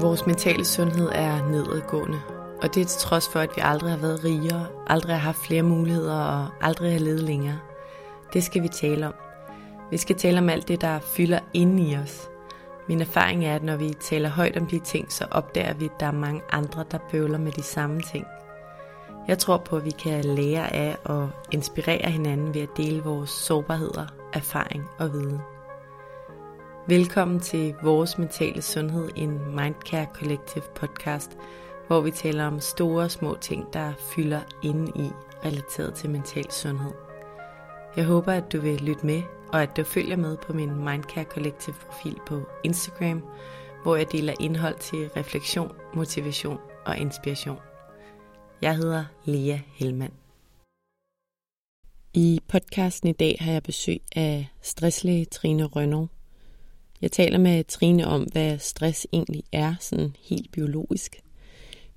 Vores mentale sundhed er nedadgående, og det er til trods for, at vi aldrig har været rigere, aldrig har haft flere muligheder og aldrig har levet længere. Det skal vi tale om. Vi skal tale om alt det, der fylder inde i os. Min erfaring er, at når vi taler højt om de ting, så opdager vi, at der er mange andre, der bøvler med de samme ting. Jeg tror på, at vi kan lære af og inspirere hinanden ved at dele vores sårbarheder, erfaring og viden. Velkommen til Vores Mentale Sundhed, en Mindcare Collective podcast, hvor vi taler om store og små ting, der fylder inde i relateret til mental sundhed. Jeg håber, at du vil lytte med, og at du følger med på min Mindcare Collective profil på Instagram, hvor jeg deler indhold til refleksion, motivation og inspiration. Jeg hedder Lea Helmand. I podcasten i dag har jeg besøg af stresslæge Trine Rønnow. Jeg taler med Trine om, hvad stress egentlig er, sådan helt biologisk.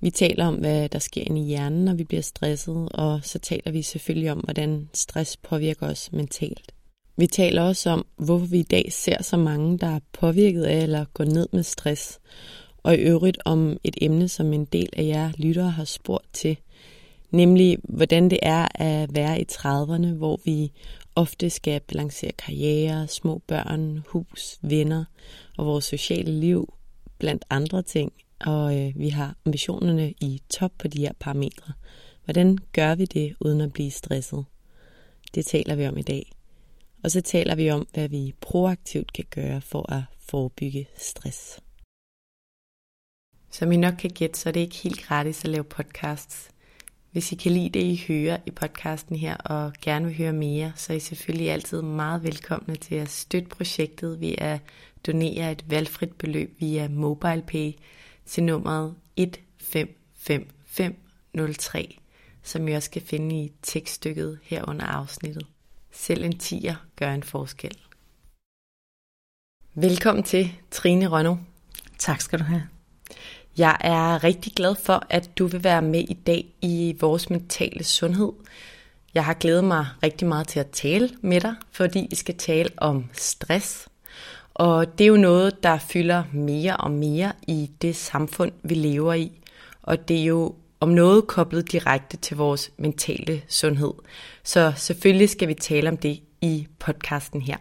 Vi taler om, hvad der sker inde i hjernen, når vi bliver stresset, og så taler vi selvfølgelig om, hvordan stress påvirker os mentalt. Vi taler også om, hvorfor vi i dag ser så mange, der er påvirket af eller går ned med stress, og i øvrigt om et emne, som en del af jer lyttere har spurgt til, nemlig hvordan det er at være i 30'erne, hvor vi ofte skal balancere karriere, små børn, hus, venner og vores sociale liv, blandt andre ting, og øh, vi har ambitionerne i top på de her parametre. Hvordan gør vi det uden at blive stresset? Det taler vi om i dag. Og så taler vi om, hvad vi proaktivt kan gøre for at forebygge stress. Som I nok kan gætte, så er det ikke helt gratis at lave podcasts. Hvis I kan lide det, I hører i podcasten her, og gerne vil høre mere, så er I selvfølgelig altid meget velkomne til at støtte projektet ved at donere et valgfrit beløb via MobilePay til nummeret 155503, som I også skal finde i tekststykket her under afsnittet. Selv en tiger gør en forskel. Velkommen til, Trine Rønno. Tak skal du have. Jeg er rigtig glad for, at du vil være med i dag i vores mentale sundhed. Jeg har glædet mig rigtig meget til at tale med dig, fordi vi skal tale om stress. Og det er jo noget, der fylder mere og mere i det samfund, vi lever i. Og det er jo om noget koblet direkte til vores mentale sundhed. Så selvfølgelig skal vi tale om det i podcasten her.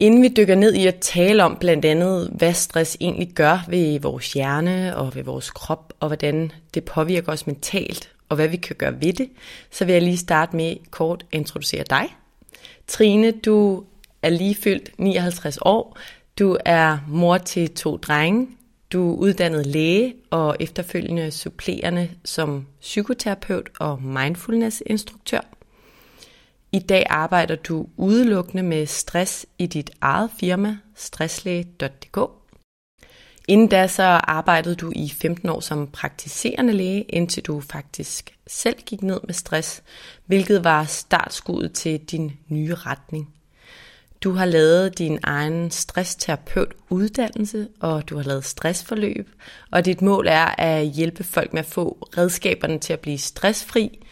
Inden vi dykker ned i at tale om blandt andet, hvad stress egentlig gør ved vores hjerne og ved vores krop, og hvordan det påvirker os mentalt, og hvad vi kan gøre ved det, så vil jeg lige starte med kort at introducere dig. Trine, du er lige fyldt 59 år. Du er mor til to drenge. Du er uddannet læge og efterfølgende supplerende som psykoterapeut og mindfulness-instruktør. I dag arbejder du udelukkende med stress i dit eget firma, stresslæge.dk. Inden da så arbejdede du i 15 år som praktiserende læge, indtil du faktisk selv gik ned med stress, hvilket var startskuddet til din nye retning. Du har lavet din egen stressterapeut uddannelse, og du har lavet stressforløb, og dit mål er at hjælpe folk med at få redskaberne til at blive stressfri,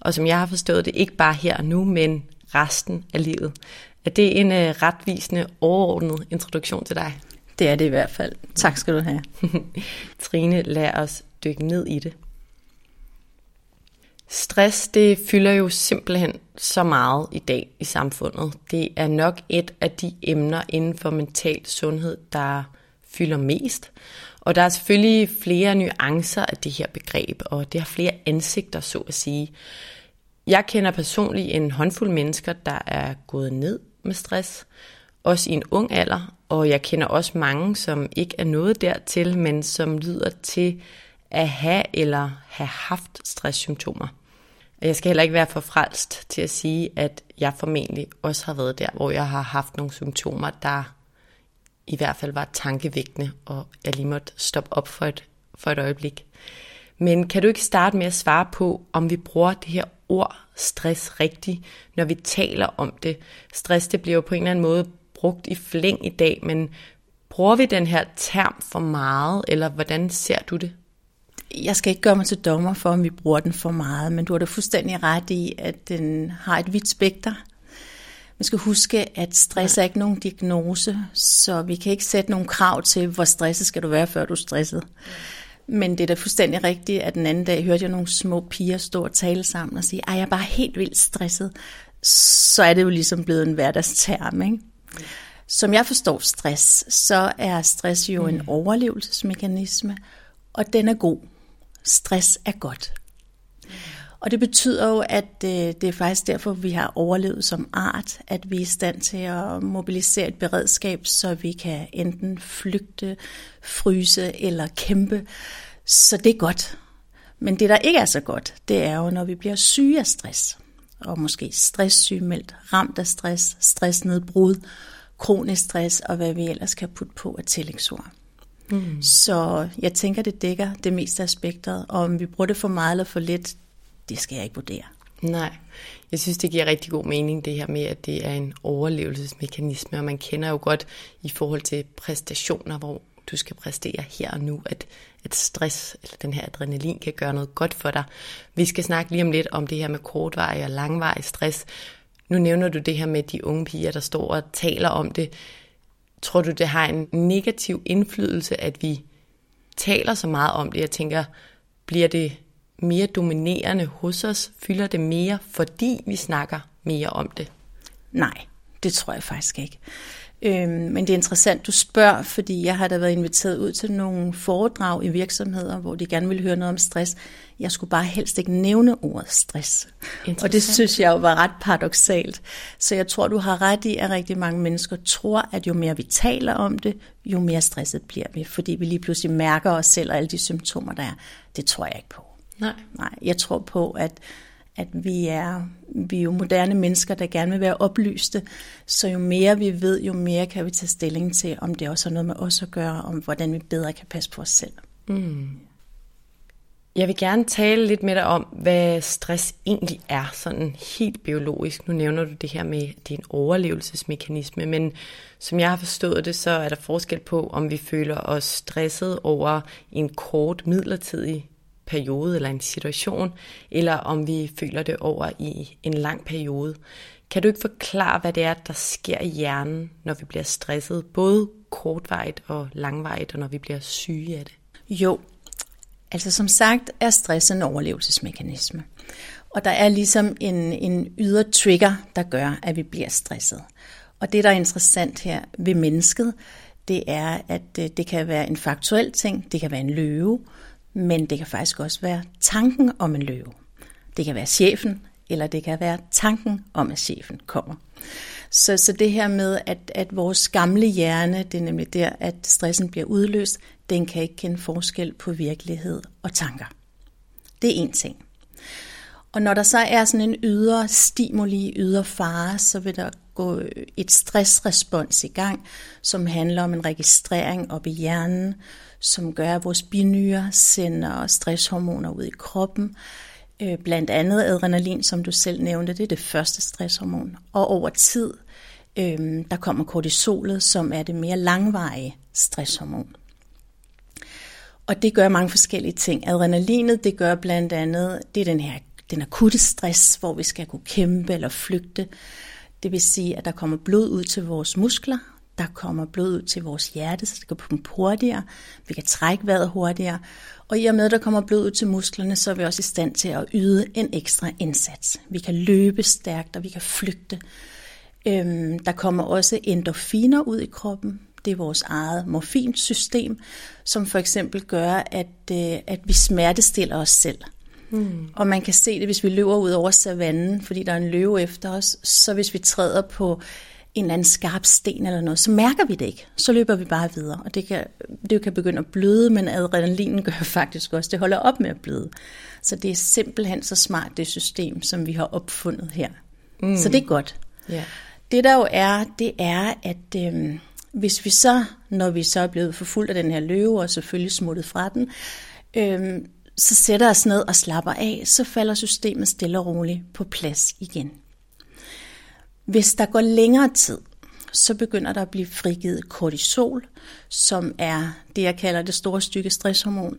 og som jeg har forstået det, ikke bare her og nu, men resten af livet. Er det en uh, retvisende, overordnet introduktion til dig? Det er det i hvert fald. Tak skal du have. Trine, lad os dykke ned i det. Stress, det fylder jo simpelthen så meget i dag i samfundet. Det er nok et af de emner inden for mental sundhed, der fylder mest. Og der er selvfølgelig flere nuancer af det her begreb, og det har flere ansigter, så at sige. Jeg kender personligt en håndfuld mennesker, der er gået ned med stress, også i en ung alder, og jeg kender også mange, som ikke er nået dertil, men som lyder til, at have eller have haft stresssymptomer. Jeg skal heller ikke være for frelst til at sige, at jeg formentlig også har været der, hvor jeg har haft nogle symptomer, der i hvert fald var tankevækkende, og jeg lige måtte stoppe op for et, for et øjeblik. Men kan du ikke starte med at svare på, om vi bruger det her ord stress rigtigt, når vi taler om det? Stress, det bliver jo på en eller anden måde brugt i flæng i dag, men bruger vi den her term for meget, eller hvordan ser du det? Jeg skal ikke gøre mig til dommer for, om vi bruger den for meget, men du har da fuldstændig ret i, at den har et vidt spekter. Man skal huske, at stress er ikke nogen diagnose, så vi kan ikke sætte nogle krav til, hvor stresset skal du være, før du er stresset. Men det er da fuldstændig rigtigt, at den anden dag hørte jeg nogle små piger stå og tale sammen og sige, at jeg er bare helt vildt stresset. Så er det jo ligesom blevet en hverdagsterm, ikke? Som jeg forstår stress, så er stress jo en mm. overlevelsesmekanisme, og den er god. Stress er godt. Og det betyder jo, at øh, det er faktisk derfor, vi har overlevet som art, at vi er i stand til at mobilisere et beredskab, så vi kan enten flygte, fryse eller kæmpe. Så det er godt. Men det, der ikke er så godt, det er jo, når vi bliver syge af stress, og måske stresssygemeldt, ramt af stress, stressnedbrud, kronisk stress og hvad vi ellers kan putte på af tillægsord. Mm. Så jeg tænker, det dækker det meste af spektret, og om vi bruger det for meget eller for lidt, det skal jeg ikke vurdere. Nej, jeg synes, det giver rigtig god mening, det her med, at det er en overlevelsesmekanisme, og man kender jo godt i forhold til præstationer, hvor du skal præstere her og nu, at, at stress eller den her adrenalin kan gøre noget godt for dig. Vi skal snakke lige om lidt om det her med kortvarig og langvarig stress. Nu nævner du det her med de unge piger, der står og taler om det. Tror du, det har en negativ indflydelse, at vi taler så meget om det? Jeg tænker, bliver det mere dominerende hos os? Fylder det mere, fordi vi snakker mere om det? Nej, det tror jeg faktisk ikke. Øhm, men det er interessant, du spørger, fordi jeg har da været inviteret ud til nogle foredrag i virksomheder, hvor de gerne ville høre noget om stress. Jeg skulle bare helst ikke nævne ordet stress. Og det synes jeg jo var ret paradoxalt. Så jeg tror, du har ret i, at rigtig mange mennesker tror, at jo mere vi taler om det, jo mere stresset bliver vi, fordi vi lige pludselig mærker os selv og alle de symptomer, der er. Det tror jeg ikke på. Nej. Nej, jeg tror på, at, at vi, er, vi er jo moderne mennesker, der gerne vil være oplyste, så jo mere vi ved, jo mere kan vi tage stilling til, om det også har noget med os at gøre, om hvordan vi bedre kan passe på os selv. Mm. Jeg vil gerne tale lidt med dig om, hvad stress egentlig er, sådan helt biologisk. Nu nævner du det her med, at det er en overlevelsesmekanisme, men som jeg har forstået det, så er der forskel på, om vi føler os stresset over en kort midlertidig periode eller en situation, eller om vi føler det over i en lang periode. Kan du ikke forklare, hvad det er, der sker i hjernen, når vi bliver stresset, både kortvarigt og langvarigt, og når vi bliver syge af det? Jo, altså som sagt er stress en overlevelsesmekanisme. Og der er ligesom en, en ydre trigger, der gør, at vi bliver stresset. Og det, der er interessant her ved mennesket, det er, at øh, det kan være en faktuel ting, det kan være en løve, men det kan faktisk også være tanken om en løve. Det kan være chefen, eller det kan være tanken om, at chefen kommer. Så, så det her med, at, at vores gamle hjerne, det er nemlig der, at stressen bliver udløst, den kan ikke kende forskel på virkelighed og tanker. Det er en ting. Og når der så er sådan en ydre stimuli, ydre fare, så vil der gå et stressrespons i gang, som handler om en registrering op i hjernen, som gør, at vores binyrer sender stresshormoner ud i kroppen. Øh, blandt andet adrenalin, som du selv nævnte, det er det første stresshormon. Og over tid, øh, der kommer kortisolet, som er det mere langvarige stresshormon. Og det gør mange forskellige ting. Adrenalinet, det gør blandt andet, det er den her den akutte stress, hvor vi skal kunne kæmpe eller flygte. Det vil sige, at der kommer blod ud til vores muskler, der kommer blod ud til vores hjerte, så det kan pumpe hurtigere. Vi kan trække vejret hurtigere. Og i og med, at der kommer blod ud til musklerne, så er vi også i stand til at yde en ekstra indsats. Vi kan løbe stærkt, og vi kan flygte. Øhm, der kommer også endorfiner ud i kroppen. Det er vores eget morfinsystem, som for eksempel gør, at, øh, at vi smertestiller os selv. Mm. Og man kan se det, hvis vi løber ud over savannen, fordi der er en løve efter os, så hvis vi træder på en eller anden skarp sten eller noget, så mærker vi det ikke. Så løber vi bare videre, og det kan, det kan begynde at bløde, men adrenalinen gør faktisk også, det holder op med at bløde. Så det er simpelthen så smart, det system, som vi har opfundet her. Mm. Så det er godt. Yeah. Det der jo er, det er, at øh, hvis vi så, når vi så er blevet forfulgt af den her løve, og selvfølgelig smuttet fra den, øh, så sætter os ned og slapper af, så falder systemet stille og roligt på plads igen. Hvis der går længere tid, så begynder der at blive frigivet kortisol, som er det, jeg kalder det store stykke stresshormon.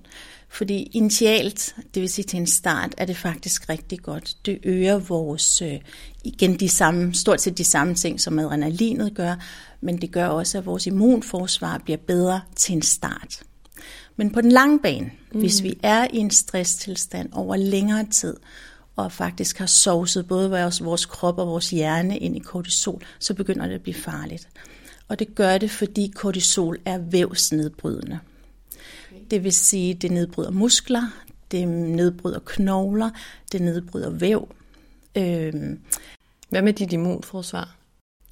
Fordi initialt, det vil sige til en start, er det faktisk rigtig godt. Det øger vores, øh, igen de samme, stort set de samme ting, som adrenalinet gør, men det gør også, at vores immunforsvar bliver bedre til en start. Men på den lange bane, mm. hvis vi er i en stresstilstand over længere tid, og faktisk har sovset både vores, vores krop og vores hjerne ind i kortisol, så begynder det at blive farligt. Og det gør det, fordi kortisol er vævsnedbrydende. Det vil sige, det nedbryder muskler, det nedbryder knogler, det nedbryder væv. Øhm. Hvad med dit immunforsvar?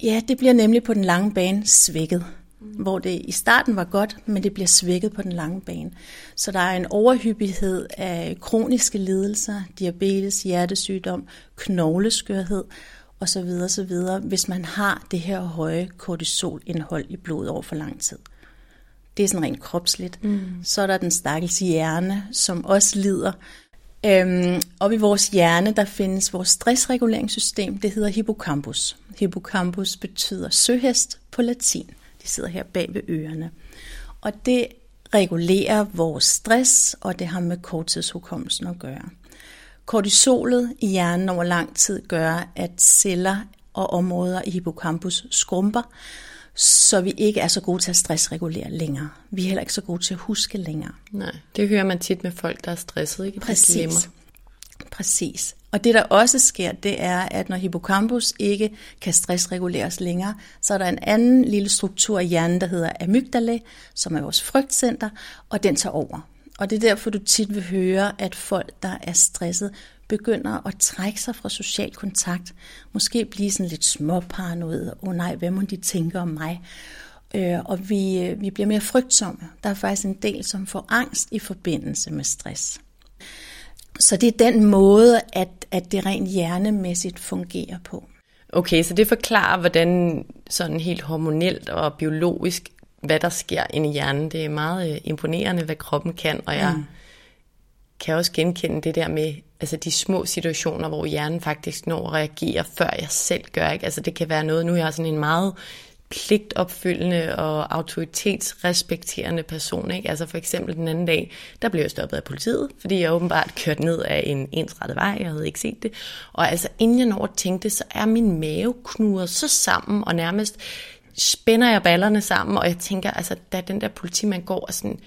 Ja, det bliver nemlig på den lange bane svækket. Hvor det i starten var godt, men det bliver svækket på den lange bane. Så der er en overhyppighed af kroniske lidelser, diabetes, hjertesygdom, knogleskørhed osv. osv., hvis man har det her høje kortisolindhold i blodet over for lang tid. Det er sådan rent kropsligt. Mm. Så er der den stakkels hjerne, som også lider. Øhm, og i vores hjerne, der findes vores stressreguleringssystem, det hedder hippocampus. Hippocampus betyder søhest på latin. De sidder her bag ved ørerne. Og det regulerer vores stress, og det har med korttidshukommelsen at gøre. Kortisolet i hjernen over lang tid gør, at celler og områder i hippocampus skrumper, så vi ikke er så gode til at stressregulere længere. Vi er heller ikke så gode til at huske længere. Nej, det hører man tit med folk, der er stresset, ikke? Præcis. Præcis. Og det der også sker, det er, at når hippocampus ikke kan stressreguleres længere, så er der en anden lille struktur i hjernen, der hedder amygdala, som er vores frygtcenter, og den tager over. Og det er derfor, du tit vil høre, at folk, der er stresset, begynder at trække sig fra social kontakt. Måske blive sådan lidt småparanoid. Åh oh, nej, hvad må de tænke om mig? Øh, og vi, øh, vi bliver mere frygtsomme. Der er faktisk en del, som får angst i forbindelse med stress. Så det er den måde, at, at det rent hjernemæssigt fungerer på. Okay, så det forklarer, hvordan sådan helt hormonelt og biologisk, hvad der sker inde i hjernen. Det er meget øh, imponerende, hvad kroppen kan, og jeg mm. kan også genkende det der med altså de små situationer, hvor hjernen faktisk når at reagere, før jeg selv gør. Ikke? Altså det kan være noget, nu er jeg sådan en meget pligtopfyldende og autoritetsrespekterende person. Ikke? Altså for eksempel den anden dag, der blev jeg stoppet af politiet, fordi jeg åbenbart kørte ned af en ensrettet vej, jeg havde ikke set det. Og altså inden jeg når at tænke det, så er min mave knudret så sammen, og nærmest spænder jeg ballerne sammen, og jeg tænker, altså da den der politimand går er sådan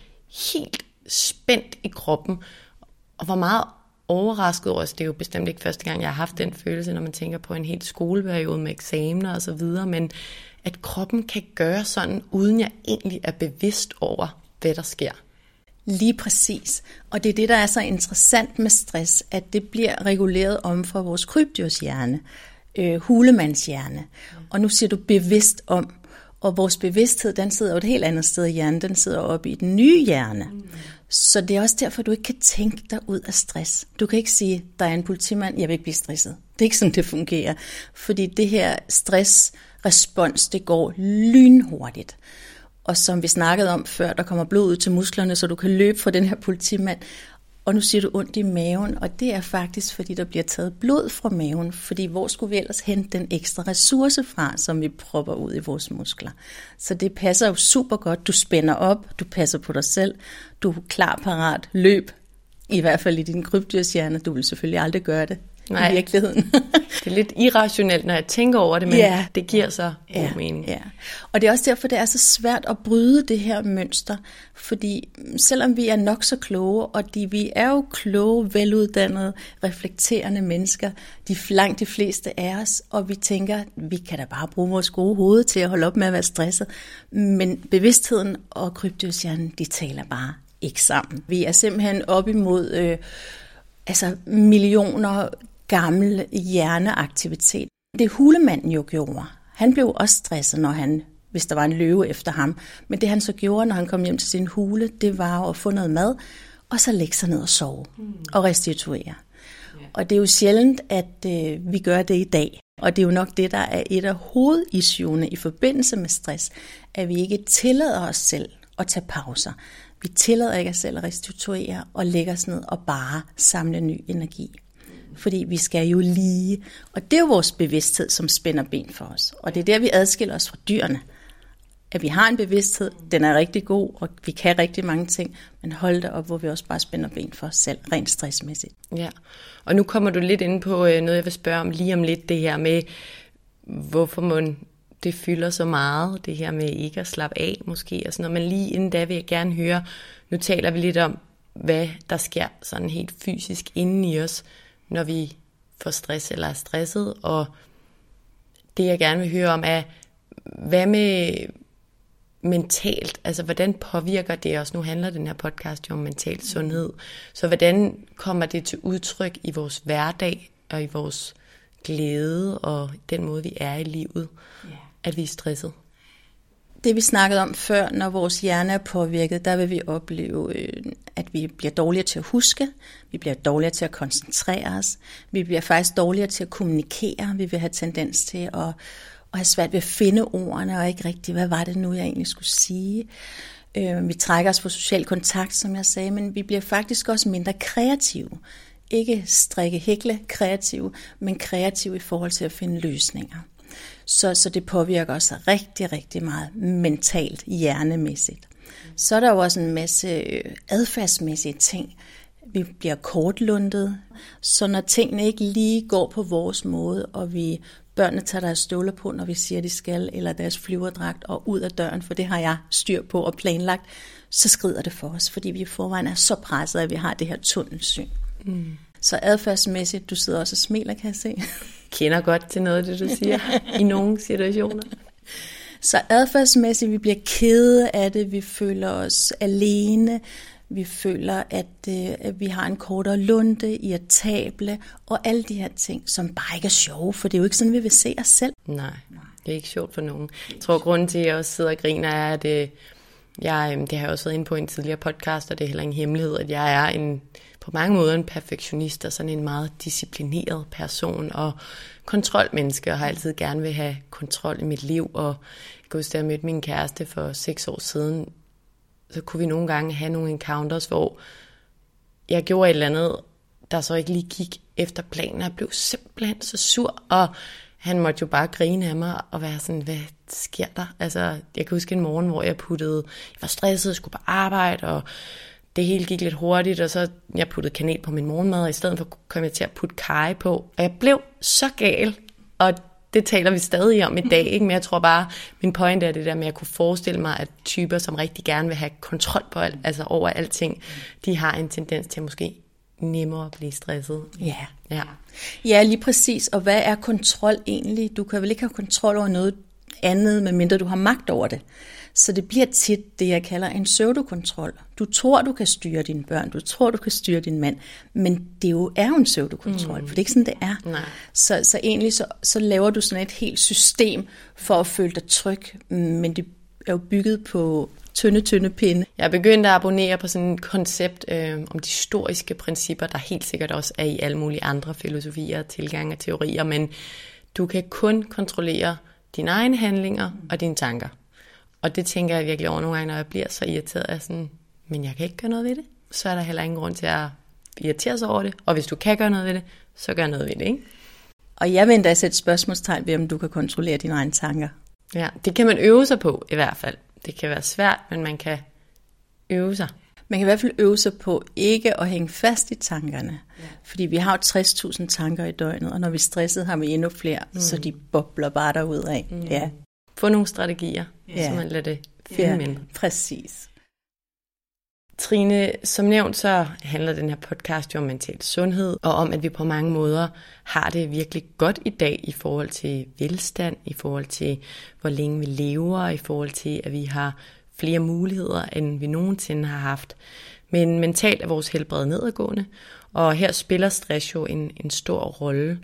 helt spændt i kroppen, og hvor meget overrasket over, altså, det er jo bestemt ikke første gang, jeg har haft den følelse, når man tænker på en helt skoleperiode med eksamener og så videre, men at kroppen kan gøre sådan, uden jeg egentlig er bevidst over, hvad der sker. Lige præcis. Og det er det, der er så interessant med stress, at det bliver reguleret om fra vores krybdyrshjerne, øh, hulemandshjerne. Og nu siger du bevidst om, og vores bevidsthed, den sidder jo et helt andet sted i hjernen, den sidder oppe i den nye hjerne. Mm. Så det er også derfor, du ikke kan tænke dig ud af stress. Du kan ikke sige, der er en politimand, jeg vil ikke blive stresset. Det er ikke sådan, det fungerer. Fordi det her stress, respons, det går lynhurtigt. Og som vi snakkede om før, der kommer blod ud til musklerne, så du kan løbe fra den her politimand. Og nu siger du ondt i maven, og det er faktisk, fordi der bliver taget blod fra maven, fordi hvor skulle vi ellers hente den ekstra ressource fra, som vi propper ud i vores muskler. Så det passer jo super godt. Du spænder op, du passer på dig selv, du er klar, parat, løb, i hvert fald i din krybdyrshjerne. Du vil selvfølgelig aldrig gøre det Nej. i virkeligheden. det er lidt irrationelt, når jeg tænker over det, men ja. det giver så god ja. mening. Ja. Og det er også derfor, det er så svært at bryde det her mønster, fordi selvom vi er nok så kloge, og de, vi er jo kloge, veluddannede, reflekterende mennesker, de langt de fleste af os, og vi tænker, vi kan da bare bruge vores gode hoved til at holde op med at være stresset, men bevidstheden og krybdyrshjernen, de taler bare ikke sammen. Vi er simpelthen op imod øh, altså millioner gammel hjerneaktivitet. Det hulemanden jo gjorde, Han blev også stresset, når han, hvis der var en løve efter ham. Men det han så gjorde, når han kom hjem til sin hule, det var at få noget mad, og så lægge sig ned og sove mm. og restituere. Og det er jo sjældent, at øh, vi gør det i dag. Og det er jo nok det, der er et af hovedissuerne i forbindelse med stress, at vi ikke tillader os selv at tage pauser. Vi tillader ikke os selv at restituere og lægge os ned og bare samle ny energi. Fordi vi skal jo lige, og det er jo vores bevidsthed, som spænder ben for os. Og det er der, vi adskiller os fra dyrene at vi har en bevidsthed, den er rigtig god, og vi kan rigtig mange ting, men hold det op, hvor vi også bare spænder ben for os selv, rent stressmæssigt. Ja, og nu kommer du lidt ind på øh, noget, jeg vil spørge om lige om lidt, det her med, hvorfor man det fylder så meget, det her med ikke at slappe af måske, og sådan noget. men lige inden da vil jeg gerne høre, nu taler vi lidt om, hvad der sker sådan helt fysisk inden i os, når vi får stress eller er stresset, og det jeg gerne vil høre om er, hvad med mentalt, altså hvordan påvirker det os? Nu handler den her podcast jo om mental sundhed. Så hvordan kommer det til udtryk i vores hverdag og i vores glæde og den måde, vi er i livet, yeah. at vi er stresset? Det vi snakkede om før, når vores hjerne er påvirket, der vil vi opleve, øh, at vi bliver dårligere til at huske, vi bliver dårligere til at koncentrere os, vi bliver faktisk dårligere til at kommunikere, vi vil have tendens til at at have svært ved at finde ordene, og ikke rigtigt, hvad var det nu, jeg egentlig skulle sige. Øh, vi trækker os på social kontakt, som jeg sagde, men vi bliver faktisk også mindre kreative. Ikke strikke, hækle kreative, men kreative i forhold til at finde løsninger. Så, så det påvirker os rigtig, rigtig meget mentalt, hjernemæssigt. Så er der jo også en masse øh, adfærdsmæssige ting. Vi bliver kortlundet, så når tingene ikke lige går på vores måde, og vi børnene tager deres støvler på, når vi siger, de skal, eller deres flyverdragt, og ud af døren, for det har jeg styr på og planlagt, så skrider det for os, fordi vi i forvejen er så presset, at vi har det her tunnelsyn. Mm. Så adfærdsmæssigt, du sidder også og smiler, kan jeg se. Kender godt til noget af det, du siger, i nogle situationer. Så adfærdsmæssigt, vi bliver kede af det, vi føler os alene, vi føler, at, øh, at vi har en kortere lunde, irritable og alle de her ting, som bare ikke er sjove, for det er jo ikke sådan, vi vil se os selv. Nej, det er ikke sjovt for nogen. Jeg tror, grunden til, at jeg også sidder og griner, er, at øh, jeg, øh, det har jeg også været inde på i en tidligere podcast, og det er heller ingen hemmelighed, at jeg er en, på mange måder en perfektionist og sådan en meget disciplineret person og kontrolmenneske, og har altid gerne vil have kontrol i mit liv. Og jeg kan huske, da jeg mødte min kæreste for seks år siden, så kunne vi nogle gange have nogle encounters, hvor jeg gjorde et eller andet, der så ikke lige gik efter planen, og jeg blev simpelthen så sur, og han måtte jo bare grine af mig og være sådan, hvad sker der? Altså, jeg kan huske en morgen, hvor jeg puttede, jeg var stresset, jeg skulle på arbejde, og det hele gik lidt hurtigt, og så jeg puttede kanel på min morgenmad, og i stedet for kom jeg til at putte kaj på. Og jeg blev så gal, og det taler vi stadig om i dag, ikke? men jeg tror bare, min point er det der med, at jeg kunne forestille mig, at typer, som rigtig gerne vil have kontrol på alt, altså over alting, de har en tendens til at måske nemmere at blive stresset. Ja. ja. Ja, lige præcis. Og hvad er kontrol egentlig? Du kan vel ikke have kontrol over noget andet, medmindre du har magt over det. Så det bliver tit det, jeg kalder en pseudokontrol. Du tror, du kan styre dine børn, du tror, du kan styre din mand, men det jo er jo en pseudokontrol, mm. for det er ikke sådan, det er. Nej. Så, så egentlig så, så laver du sådan et helt system for at føle dig tryg, men det er jo bygget på tynde, tynde pinde. Jeg er begyndt at abonnere på sådan et koncept øh, om de historiske principper, der helt sikkert også er i alle mulige andre filosofier, tilgange og teorier, men du kan kun kontrollere dine egne handlinger og dine tanker. Og det tænker jeg virkelig over nogle gange, når jeg bliver så irriteret, at sådan, men jeg kan ikke gøre noget ved det. Så er der heller ingen grund til at irritere sig over det. Og hvis du kan gøre noget ved det, så gør noget ved det, ikke? Og jeg vil endda sætte spørgsmålstegn ved, om du kan kontrollere dine egne tanker. Ja, det kan man øve sig på i hvert fald. Det kan være svært, men man kan øve sig. Man kan i hvert fald øve sig på ikke at hænge fast i tankerne. Ja. Fordi vi har jo 60.000 tanker i døgnet, og når vi er stresset, har vi endnu flere, mm. så de bobler bare derud af. Mm. Ja. Få nogle strategier, ja. så man lader det finde ja, mindre. præcis. Trine, som nævnt, så handler den her podcast jo om mental sundhed, og om, at vi på mange måder har det virkelig godt i dag i forhold til velstand, i forhold til, hvor længe vi lever, i forhold til, at vi har flere muligheder, end vi nogensinde har haft. Men mentalt er vores helbred nedadgående, og her spiller stress jo en, en stor rolle.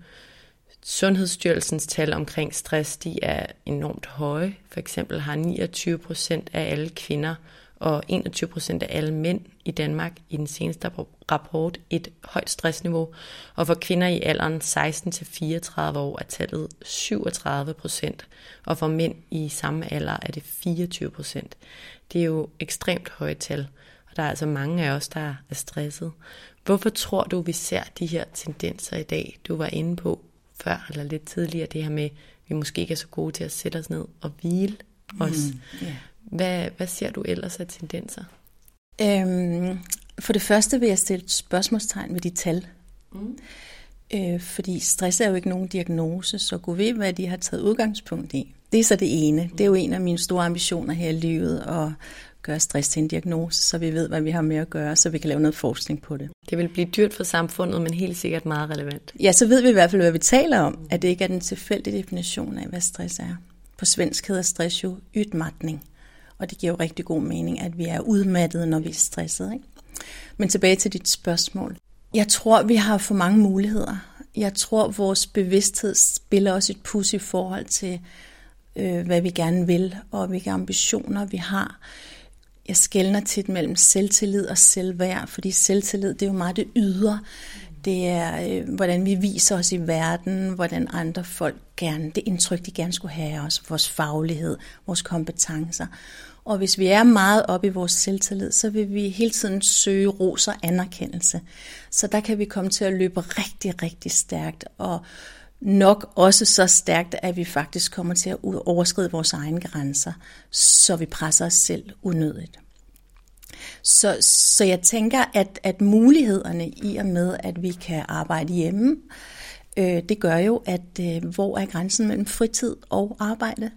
Sundhedsstyrelsens tal omkring stress, de er enormt høje. For eksempel har 29 procent af alle kvinder og 21 procent af alle mænd i Danmark i den seneste rapport et højt stressniveau. Og for kvinder i alderen 16-34 år er tallet 37 procent, og for mænd i samme alder er det 24 procent. Det er jo ekstremt høje tal, og der er altså mange af os, der er stresset. Hvorfor tror du, vi ser de her tendenser i dag? Du var inde på før eller lidt tidligere det her med, at vi måske ikke er så gode til at sætte os ned og hvile os. Mm, yeah. hvad, hvad ser du ellers af tendenser? Øhm, for det første vil jeg stille et spørgsmålstegn ved de tal. Mm. Øh, fordi stress er jo ikke nogen diagnose, så gå ved, hvad de har taget udgangspunkt i. Det er så det ene. Det er jo en af mine store ambitioner her i livet, at gøre stress til en diagnose, så vi ved, hvad vi har med at gøre, så vi kan lave noget forskning på det. Det vil blive dyrt for samfundet, men helt sikkert meget relevant. Ja, så ved vi i hvert fald, hvad vi taler om, at det ikke er den tilfældige definition af, hvad stress er. På svensk hedder stress jo ytmatning, og det giver jo rigtig god mening, at vi er udmattede, når vi er stresset. Ikke? Men tilbage til dit spørgsmål. Jeg tror, vi har for mange muligheder. Jeg tror, vores bevidsthed spiller os et pus i forhold til, øh, hvad vi gerne vil, og hvilke ambitioner vi har. Jeg skældner tit mellem selvtillid og selvværd, fordi selvtillid det er jo meget det ydre. Det er, øh, hvordan vi viser os i verden, hvordan andre folk gerne, det indtryk, de gerne skulle have af os, vores faglighed, vores kompetencer. Og hvis vi er meget oppe i vores selvtillid, så vil vi hele tiden søge ros og anerkendelse. Så der kan vi komme til at løbe rigtig, rigtig stærkt, og nok også så stærkt, at vi faktisk kommer til at overskride vores egne grænser, så vi presser os selv unødigt. Så, så jeg tænker, at, at mulighederne i og med, at vi kan arbejde hjemme, øh, det gør jo, at øh, hvor er grænsen mellem fritid og arbejde?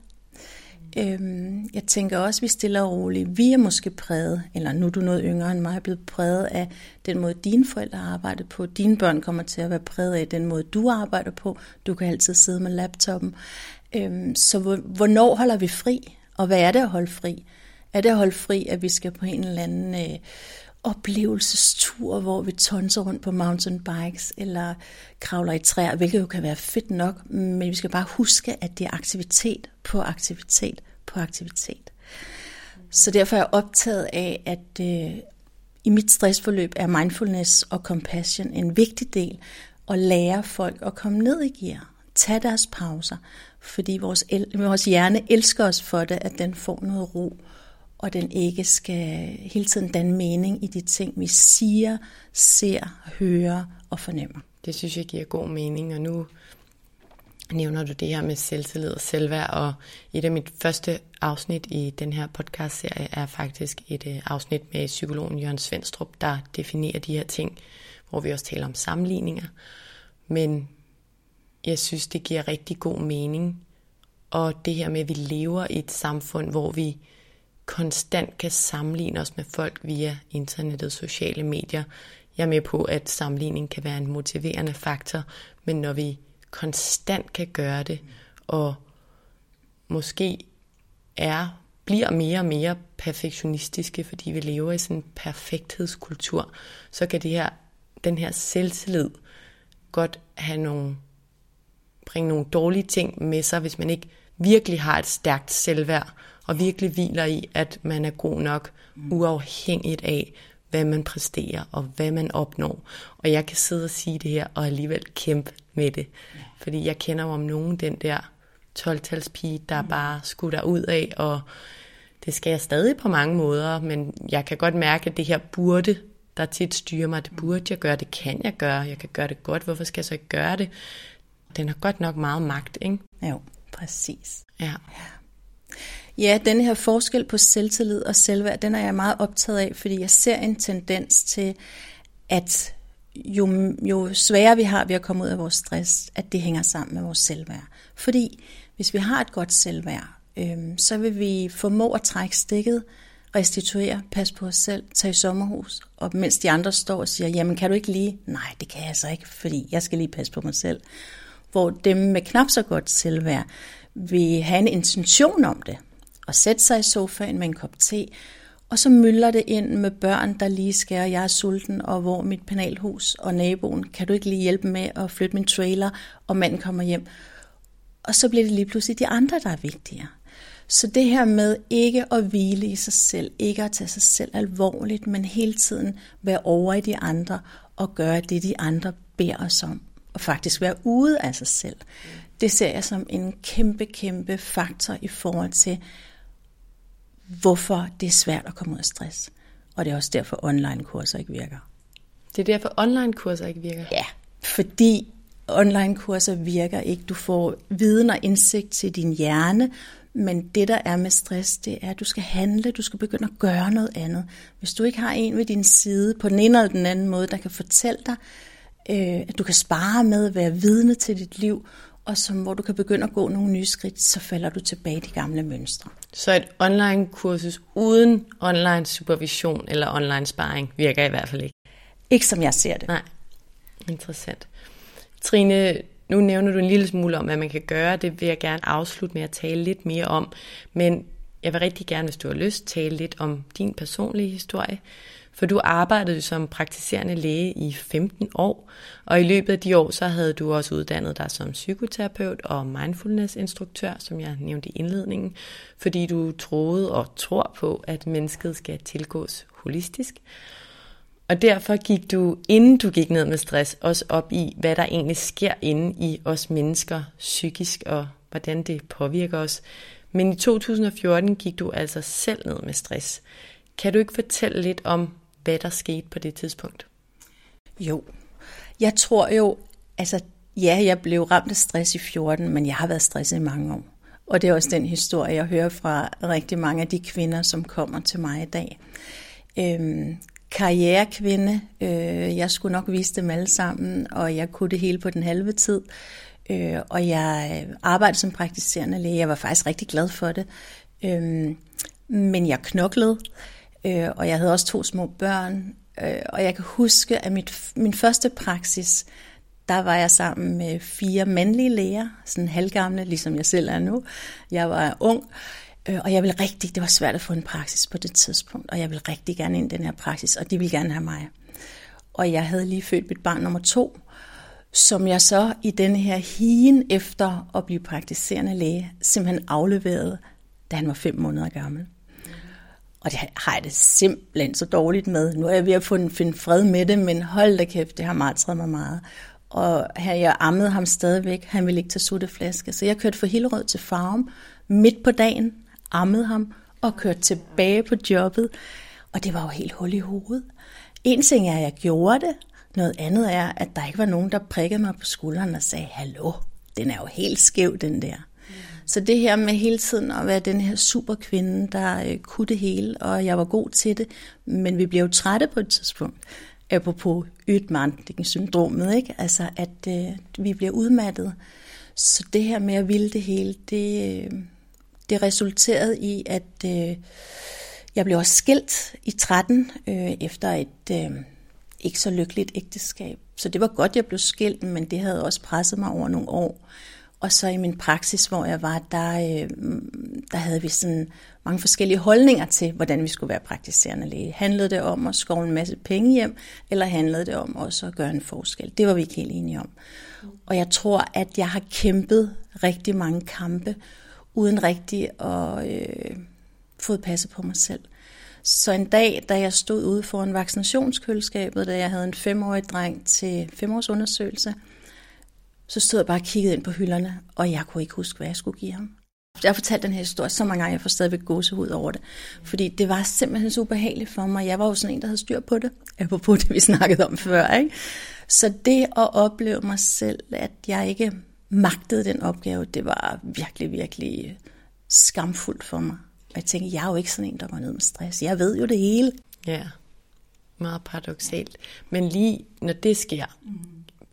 Øhm, jeg tænker også, at vi stiller og roligt. Vi er måske præget, eller nu er du noget yngre end mig, er blevet præget af den måde, dine forældre har arbejdet på. Dine børn kommer til at være præget af den måde, du arbejder på. Du kan altid sidde med laptoppen. Øhm, så hvornår holder vi fri? Og hvad er det at holde fri? Er det at holde fri, at vi skal på en eller anden øh, oplevelsestur, hvor vi tonser rundt på mountainbikes eller kravler i træer, hvilket jo kan være fedt nok, men vi skal bare huske, at det er aktivitet på aktivitet på aktivitet. Så derfor er jeg optaget af, at øh, i mit stressforløb er mindfulness og compassion en vigtig del, at lære folk at komme ned i gear, tage deres pauser, fordi vores, el- vores hjerne elsker os for det, at den får noget ro og den ikke skal hele tiden danne mening i de ting, vi siger, ser, hører og fornemmer. Det synes jeg giver god mening, og nu nævner du det her med selvtillid og selvværd, og et af mit første afsnit i den her podcast-serie er faktisk et øh, afsnit med psykologen Jørgen Svendstrup, der definerer de her ting, hvor vi også taler om sammenligninger. Men jeg synes, det giver rigtig god mening, og det her med, at vi lever i et samfund, hvor vi konstant kan sammenligne os med folk via internettet, sociale medier. Jeg er med på, at sammenligning kan være en motiverende faktor, men når vi konstant kan gøre det, og måske er, bliver mere og mere perfektionistiske, fordi vi lever i sådan en perfekthedskultur, så kan det her, den her selvtillid godt have nogle, bringe nogle dårlige ting med sig, hvis man ikke virkelig har et stærkt selvværd, og virkelig hviler i, at man er god nok, uafhængigt af, hvad man præsterer og hvad man opnår. Og jeg kan sidde og sige det her, og alligevel kæmpe med det. Fordi jeg kender om nogen den der 12-talspige, der mm. bare skutter ud af, og det skal jeg stadig på mange måder, men jeg kan godt mærke, at det her burde, der tit styrer mig, det burde jeg gøre, det kan jeg gøre, jeg kan gøre det godt, hvorfor skal jeg så ikke gøre det? Den har godt nok meget magt, ikke? Jo, præcis. Ja ja. Den her forskel på selvtillid og selvværd, den er jeg meget optaget af, fordi jeg ser en tendens til, at jo, jo sværere vi har ved at komme ud af vores stress, at det hænger sammen med vores selvværd. Fordi hvis vi har et godt selvværd, øhm, så vil vi formå at trække stikket, restituere, passe på os selv, tage i sommerhus, og mens de andre står og siger, jamen kan du ikke lige? Nej, det kan jeg så ikke, fordi jeg skal lige passe på mig selv. Hvor dem med knap så godt selvværd vil have en intention om det, og sætte sig i sofaen med en kop te Og så mylder det ind med børn, der lige skærer, jeg er sulten, og hvor mit panelhus og naboen, kan du ikke lige hjælpe med at flytte min trailer, og manden kommer hjem. Og så bliver det lige pludselig de andre, der er vigtigere. Så det her med ikke at hvile i sig selv, ikke at tage sig selv alvorligt, men hele tiden være over i de andre og gøre det, de andre beder os om. Og faktisk være ude af sig selv. Det ser jeg som en kæmpe, kæmpe faktor i forhold til, hvorfor det er svært at komme ud af stress. Og det er også derfor, online-kurser ikke virker. Det er derfor, online-kurser ikke virker? Ja, fordi online-kurser virker ikke. Du får viden og indsigt til din hjerne, men det, der er med stress, det er, at du skal handle, du skal begynde at gøre noget andet. Hvis du ikke har en ved din side, på den ene eller den anden måde, der kan fortælle dig, øh, at du kan spare med, at være vidne til dit liv, og som, hvor du kan begynde at gå nogle nye skridt, så falder du tilbage i de gamle mønstre. Så et online-kursus uden online supervision eller online sparring virker i hvert fald ikke? Ikke som jeg ser det. Nej, interessant. Trine, nu nævner du en lille smule om, hvad man kan gøre. Det vil jeg gerne afslutte med at tale lidt mere om. Men jeg vil rigtig gerne, hvis du har lyst, tale lidt om din personlige historie. For du arbejdede som praktiserende læge i 15 år, og i løbet af de år, så havde du også uddannet dig som psykoterapeut og mindfulness-instruktør, som jeg nævnte i indledningen, fordi du troede og tror på, at mennesket skal tilgås holistisk. Og derfor gik du, inden du gik ned med stress, også op i, hvad der egentlig sker inde i os mennesker psykisk, og hvordan det påvirker os. Men i 2014 gik du altså selv ned med stress. Kan du ikke fortælle lidt om, hvad der skete på det tidspunkt? Jo, jeg tror jo, altså ja, jeg blev ramt af stress i 14, men jeg har været stresset i mange år. Og det er også den historie, jeg hører fra rigtig mange af de kvinder, som kommer til mig i dag. Øhm, karrierekvinde, øh, jeg skulle nok vise dem alle sammen, og jeg kunne det hele på den halve tid. Øh, og jeg arbejdede som praktiserende læge, jeg var faktisk rigtig glad for det. Øhm, men jeg knoklede, øh, og jeg havde også to små børn, øh, og jeg kan huske, at mit, min første praksis, der var jeg sammen med fire mandlige læger, sådan halvgamle, ligesom jeg selv er nu. Jeg var ung, øh, og jeg ville rigtig, det var svært at få en praksis på det tidspunkt, og jeg ville rigtig gerne ind i den her praksis, og de ville gerne have mig. Og jeg havde lige født mit barn nummer to, som jeg så i den her hien efter at blive praktiserende læge simpelthen afleverede, da han var fem måneder gammel. Og det har jeg det simpelthen så dårligt med. Nu er jeg ved at finde fred med det, men hold da kæft, det har martret mig meget. Og her, jeg ammede ham stadigvæk. Han ville ikke tage sutteflaske. Så jeg kørte for Hillerød til farm midt på dagen, ammede ham og kørte tilbage på jobbet. Og det var jo helt hul i hovedet. En ting er, at jeg gjorde det. Noget andet er, at der ikke var nogen, der prikkede mig på skulderen og sagde, hallo, den er jo helt skæv, den der. Så det her med hele tiden at være den her superkvinde, der øh, kunne det hele, og jeg var god til det, men vi blev jo trætte på et tidspunkt, apropos Ytman-syndromet, ikke? Altså, at øh, vi bliver udmattet. Så det her med at ville det hele, det, øh, det resulterede i, at øh, jeg blev også skilt i 13 øh, efter et øh, ikke så lykkeligt ægteskab. Så det var godt, jeg blev skilt, men det havde også presset mig over nogle år. Og så i min praksis, hvor jeg var, der, øh, der havde vi sådan mange forskellige holdninger til, hvordan vi skulle være praktiserende læge. Handlede det om at skove en masse penge hjem, eller handlede det om også at gøre en forskel? Det var vi ikke helt enige om. Og jeg tror, at jeg har kæmpet rigtig mange kampe, uden rigtig at øh, få passet på mig selv. Så en dag, da jeg stod ude foran vaccinationskøleskabet, da jeg havde en femårig dreng til femårsundersøgelse, undersøgelse, så stod jeg bare og kiggede ind på hylderne, og jeg kunne ikke huske, hvad jeg skulle give ham. Jeg har fortalt den her historie så mange gange, jeg får stadigvæk gåsehud over det. Fordi det var simpelthen så ubehageligt for mig. Jeg var jo sådan en, der havde styr på det. Apropos det, vi snakkede om før. Ikke? Så det at opleve mig selv, at jeg ikke magtede den opgave, det var virkelig, virkelig skamfuldt for mig. Og jeg tænkte, jeg er jo ikke sådan en, der går ned med stress. Jeg ved jo det hele. Ja, meget paradoxalt. Men lige når det sker, mm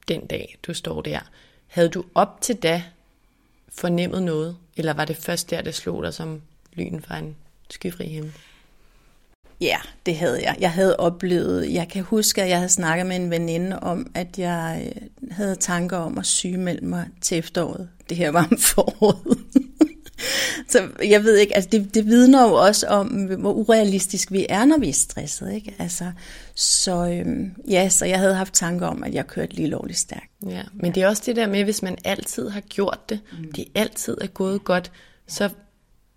den dag du står der, havde du op til da fornemmet noget, eller var det først der, det slog dig som lyn fra en skyfri himmel? Ja, det havde jeg. Jeg havde oplevet, jeg kan huske, at jeg havde snakket med en veninde om, at jeg øh, havde tanker om at sygemelde mig til efteråret. Det her var om foråret. så jeg ved ikke, altså det, det vidner jo også om, hvor urealistisk vi er, når vi er stresset. Ikke? Altså, så øhm, ja, så jeg havde haft tanker om, at jeg kørte lige lovligt stærkt. Ja, men det er også det der med, hvis man altid har gjort det, mm. det altid er gået godt, så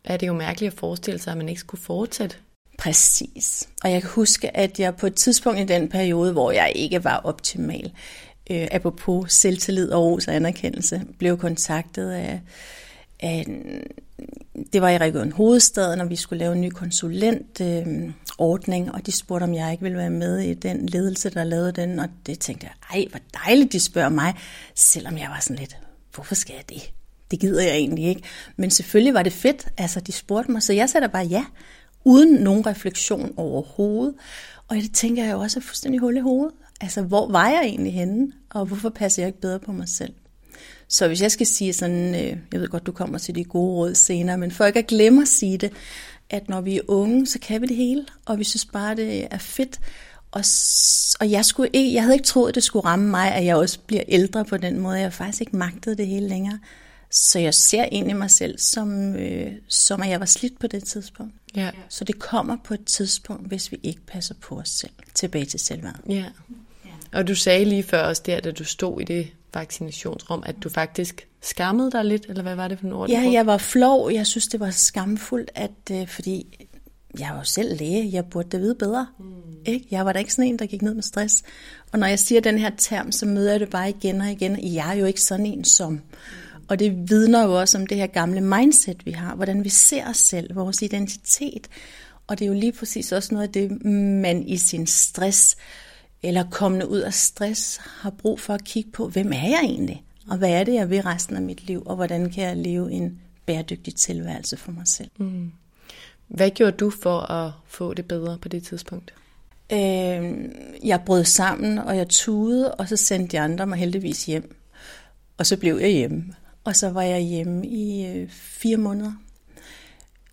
er det jo mærkeligt at forestille sig, at man ikke skulle fortsætte. Præcis. Og jeg kan huske, at jeg på et tidspunkt i den periode, hvor jeg ikke var optimal, øh, apropos selvtillid og ros og anerkendelse, blev kontaktet af, øh, det var i Region Hovedstaden, og vi skulle lave en ny konsulentordning, øhm, øh, og de spurgte, om jeg ikke ville være med i den ledelse, der lavede den, og det tænkte jeg, ej, hvor dejligt, de spørger mig, selvom jeg var sådan lidt, hvorfor skal jeg det? Det gider jeg egentlig ikke. Men selvfølgelig var det fedt, altså de spurgte mig, så jeg sagde bare ja, uden nogen refleksion overhovedet. Og det tænker jeg jo også er fuldstændig hul i hovedet. Altså, hvor var jeg egentlig henne, og hvorfor passer jeg ikke bedre på mig selv? Så hvis jeg skal sige sådan, øh, jeg ved godt, du kommer til de gode råd senere, men for ikke at glemme at sige det, at når vi er unge, så kan vi det hele, og vi synes bare, det er fedt. Og, og jeg, skulle ikke, jeg havde ikke troet, det skulle ramme mig, at jeg også bliver ældre på den måde. Jeg har faktisk ikke magtet det hele længere. Så jeg ser egentlig mig selv som, øh, som at jeg var slidt på det tidspunkt. Ja. Så det kommer på et tidspunkt, hvis vi ikke passer på os selv. Tilbage til selvværd. Ja. Og du sagde lige før også der, da du stod i det vaccinationsrum, at du faktisk skammede dig lidt, eller hvad var det for en ord? Ja, jeg var flov. Jeg synes, det var skamfuldt, at, øh, fordi jeg var jo selv læge, jeg burde da vide bedre. Mm. Ikke? Jeg var da ikke sådan en, der gik ned med stress. Og når jeg siger den her term, så møder jeg det bare igen og igen. Jeg er jo ikke sådan en som. Mm. Og det vidner jo også om det her gamle mindset, vi har, hvordan vi ser os selv, vores identitet. Og det er jo lige præcis også noget af det, man i sin stress eller kommende ud af stress har brug for at kigge på, hvem er jeg egentlig? Og hvad er det, jeg vil resten af mit liv? Og hvordan kan jeg leve en bæredygtig tilværelse for mig selv? Mm. Hvad gjorde du for at få det bedre på det tidspunkt? Øh, jeg brød sammen, og jeg tudede, og så sendte de andre mig heldigvis hjem. Og så blev jeg hjemme. Og så var jeg hjemme i øh, fire måneder.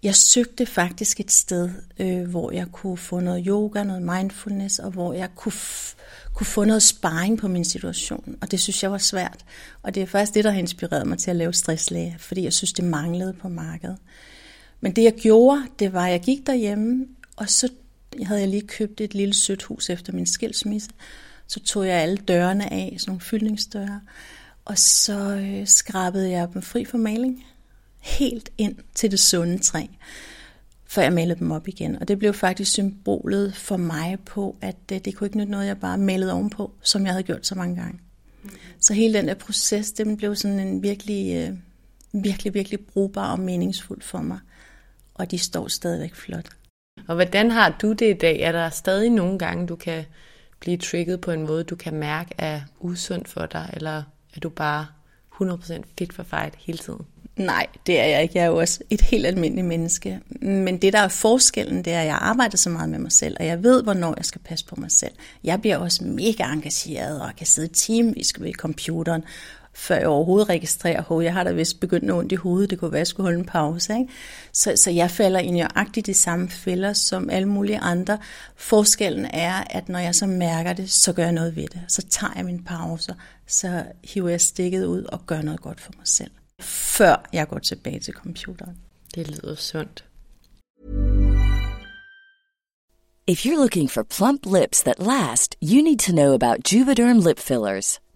Jeg søgte faktisk et sted, øh, hvor jeg kunne få noget yoga, noget mindfulness, og hvor jeg kunne, kunne få noget sparring på min situation. Og det synes jeg var svært. Og det er faktisk det, der har inspireret mig til at lave stresslæge, fordi jeg synes, det manglede på markedet. Men det jeg gjorde, det var, at jeg gik derhjemme, og så havde jeg lige købt et lille sødt hus efter min skilsmisse. Så tog jeg alle dørene af, sådan nogle fyldningsdøre, og så øh, skrabede jeg dem fri for maling helt ind til det sunde træ, før jeg malede dem op igen. Og det blev faktisk symbolet for mig på, at det, det kunne ikke nytte noget, jeg bare malede ovenpå, som jeg havde gjort så mange gange. Mm. Så hele den der proces, den blev sådan en virkelig, øh, virkelig, virkelig brugbar og meningsfuld for mig. Og de står stadigvæk flot. Og hvordan har du det i dag? Er der stadig nogle gange, du kan blive trigget på en måde, du kan mærke er usund for dig, eller er du bare 100% fit for fight hele tiden? Nej, det er jeg ikke. Jeg er jo også et helt almindeligt menneske. Men det, der er forskellen, det er, at jeg arbejder så meget med mig selv, og jeg ved, hvornår jeg skal passe på mig selv. Jeg bliver også mega engageret og kan sidde timevis ved computeren, før jeg overhovedet registrerer, at jeg har da vist begyndt at ondt i hovedet, det kunne være, at jeg skulle holde en pause. Ikke? Så, så jeg falder i nøjagtigt de samme fælder som alle mulige andre. Forskellen er, at når jeg så mærker det, så gør jeg noget ved det. Så tager jeg min pause, så hiver jeg stikket ud og gør noget godt for mig selv. før jeg går tilbage til computeren. Det lyder sundt. If you're looking for plump lips that last, you need to know about Juvederm lip fillers.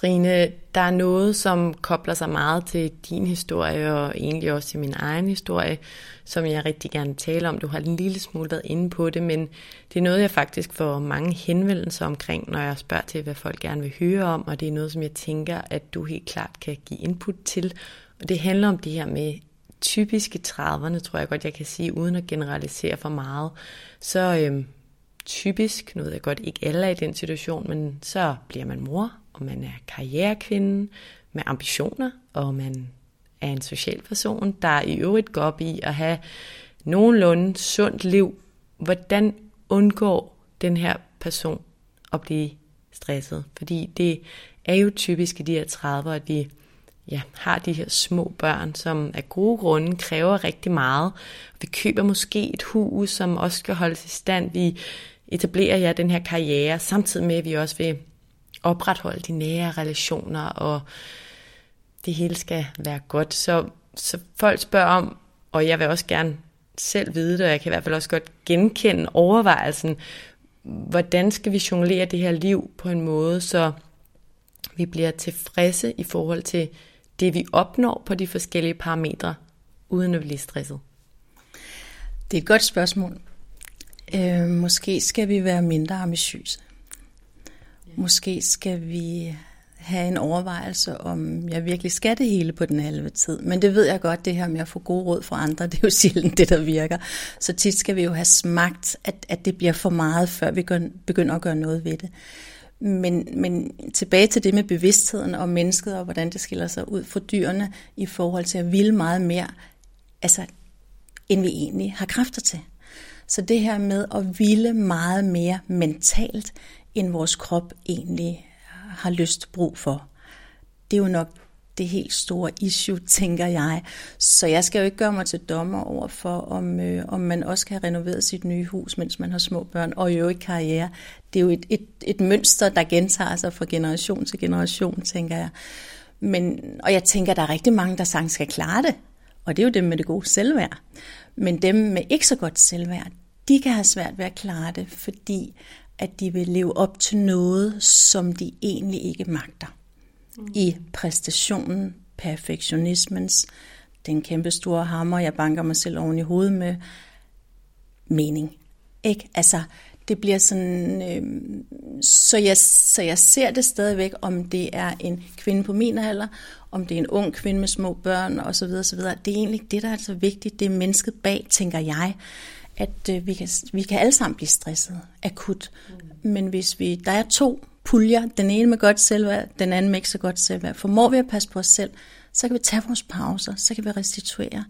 Trine, der er noget, som kobler sig meget til din historie, og egentlig også til min egen historie, som jeg rigtig gerne taler tale om. Du har en lille smule været inde på det, men det er noget, jeg faktisk får mange henvendelser omkring, når jeg spørger til, hvad folk gerne vil høre om, og det er noget, som jeg tænker, at du helt klart kan give input til. Og det handler om det her med typiske 30'erne, tror jeg godt, jeg kan sige, uden at generalisere for meget. Så øhm, typisk, nu ved jeg godt, ikke alle er i den situation, men så bliver man mor, og man er karrierekvinde med ambitioner, og man er en social person, der i øvrigt går op i at have nogenlunde sundt liv. Hvordan undgår den her person at blive stresset? Fordi det er jo typisk i de her 30'er, at vi ja, har de her små børn, som af gode grunde kræver rigtig meget. Vi køber måske et hus, som også skal holdes i stand. Vi etablerer jeg den her karriere, samtidig med, at vi også vil opretholde de nære relationer, og det hele skal være godt. Så, så folk spørger om, og jeg vil også gerne selv vide det, og jeg kan i hvert fald også godt genkende overvejelsen, hvordan skal vi jonglere det her liv på en måde, så vi bliver tilfredse i forhold til det, vi opnår på de forskellige parametre, uden at blive stresset? Det er et godt spørgsmål. Øh, måske skal vi være mindre ambitiøse. Måske skal vi have en overvejelse om, jeg virkelig skal det hele på den halve tid. Men det ved jeg godt, det her med at få gode råd fra andre, det er jo sjældent det, der virker. Så tit skal vi jo have smagt, at, at det bliver for meget, før vi begynder at gøre noget ved det. Men, men tilbage til det med bevidstheden og mennesket, og hvordan det skiller sig ud fra dyrene, i forhold til at ville meget mere, altså, end vi egentlig har kræfter til. Så det her med at ville meget mere mentalt, end vores krop egentlig har lyst brug for. Det er jo nok det helt store issue, tænker jeg. Så jeg skal jo ikke gøre mig til dommer over for, om, øh, om man også kan have renoveret sit nye hus, mens man har små børn, og jo ikke karriere. Det er jo et, et, et mønster, der gentager sig fra generation til generation, tænker jeg. Men, og jeg tænker, der er rigtig mange, der sagtens skal klare det. Og det er jo dem med det gode selvværd. Men dem med ikke så godt selvværd, de kan have svært ved at klare det, fordi at de vil leve op til noget, som de egentlig ikke magter. Mm. I præstationen, perfektionismens, den kæmpe store hammer, jeg banker mig selv oven i hovedet med, mening. Ikke? Altså, det bliver sådan, øh, så, jeg, så jeg ser det stadigvæk, om det er en kvinde på min alder, om det er en ung kvinde med små børn osv. osv. Det er egentlig det, der er så vigtigt. Det er mennesket bag, tænker jeg at øh, vi, kan, vi kan alle sammen blive stresset akut. Mm. Men hvis vi, der er to puljer, den ene med godt selvværd, den anden med ikke så godt selvværd, formår vi at passe på os selv, så kan vi tage vores pauser, så kan vi restituere.